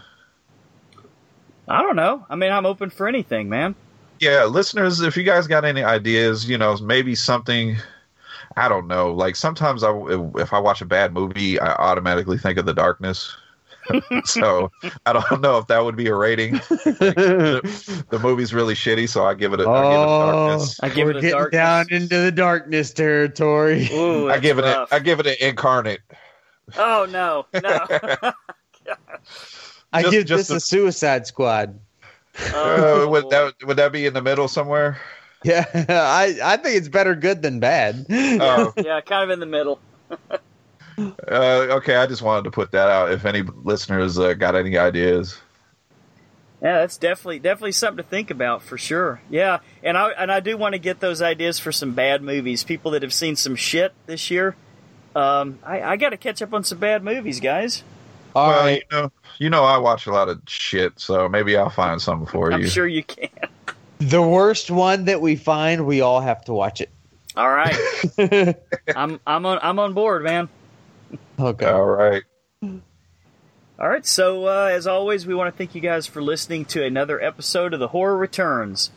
I don't know. I mean, I'm open for anything, man. Yeah, listeners, if you guys got any ideas, you know, maybe something. I don't know. Like sometimes I, if I watch a bad movie, I automatically think of The Darkness. so I don't know if that would be a rating. the, the movie's really shitty, so I give it a, I give it a Oh, darkness. I give we're it a getting darkness. down into the darkness territory. Ooh, I that's give it a, rough. I give it an incarnate. Oh no, no. I Just- give just this a- a Suicide Squad. Oh, Uh, would that would that be in the middle somewhere? Yeah, I I think it's better good than bad. Oh, yeah, kind of in the middle. uh, okay. I just wanted to put that out. If any listeners uh, got any ideas, Yeah, that's definitely definitely something to think about for sure. Yeah, and I and I do want to get those ideas for some bad movies. People that have seen some shit this year. Um, I, I got to catch up on some bad movies, guys. All well, right, you know, you know, I watch a lot of shit, so maybe I'll find something for you. I'm sure you can. the worst one that we find, we all have to watch it. All right. I'm I'm on I'm on board, man. okay. All right. All right, so uh, as always, we want to thank you guys for listening to another episode of The Horror Returns.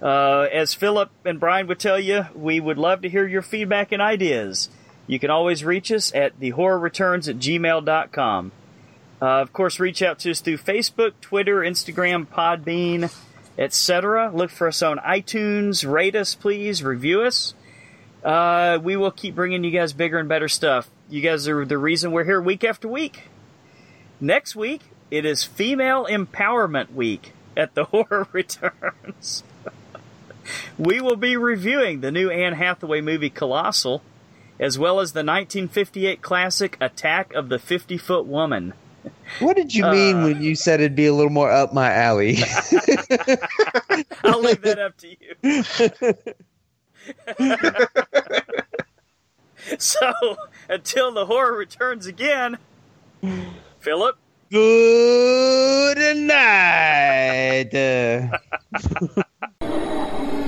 Uh, as Philip and Brian would tell you, we would love to hear your feedback and ideas. You can always reach us at thehorrorreturns at gmail.com. Uh, of course, reach out to us through Facebook, Twitter, Instagram, Podbean, etc. Look for us on iTunes. Rate us, please. Review us. Uh, we will keep bringing you guys bigger and better stuff. you guys are the reason we're here week after week. Next week, it is Female Empowerment Week at the Horror Returns. we will be reviewing the new Anne Hathaway movie Colossal, as well as the 1958 classic Attack of the 50 Foot Woman. What did you mean Uh. when you said it'd be a little more up my alley? I'll leave that up to you. so, until the horror returns again, Philip, Good night.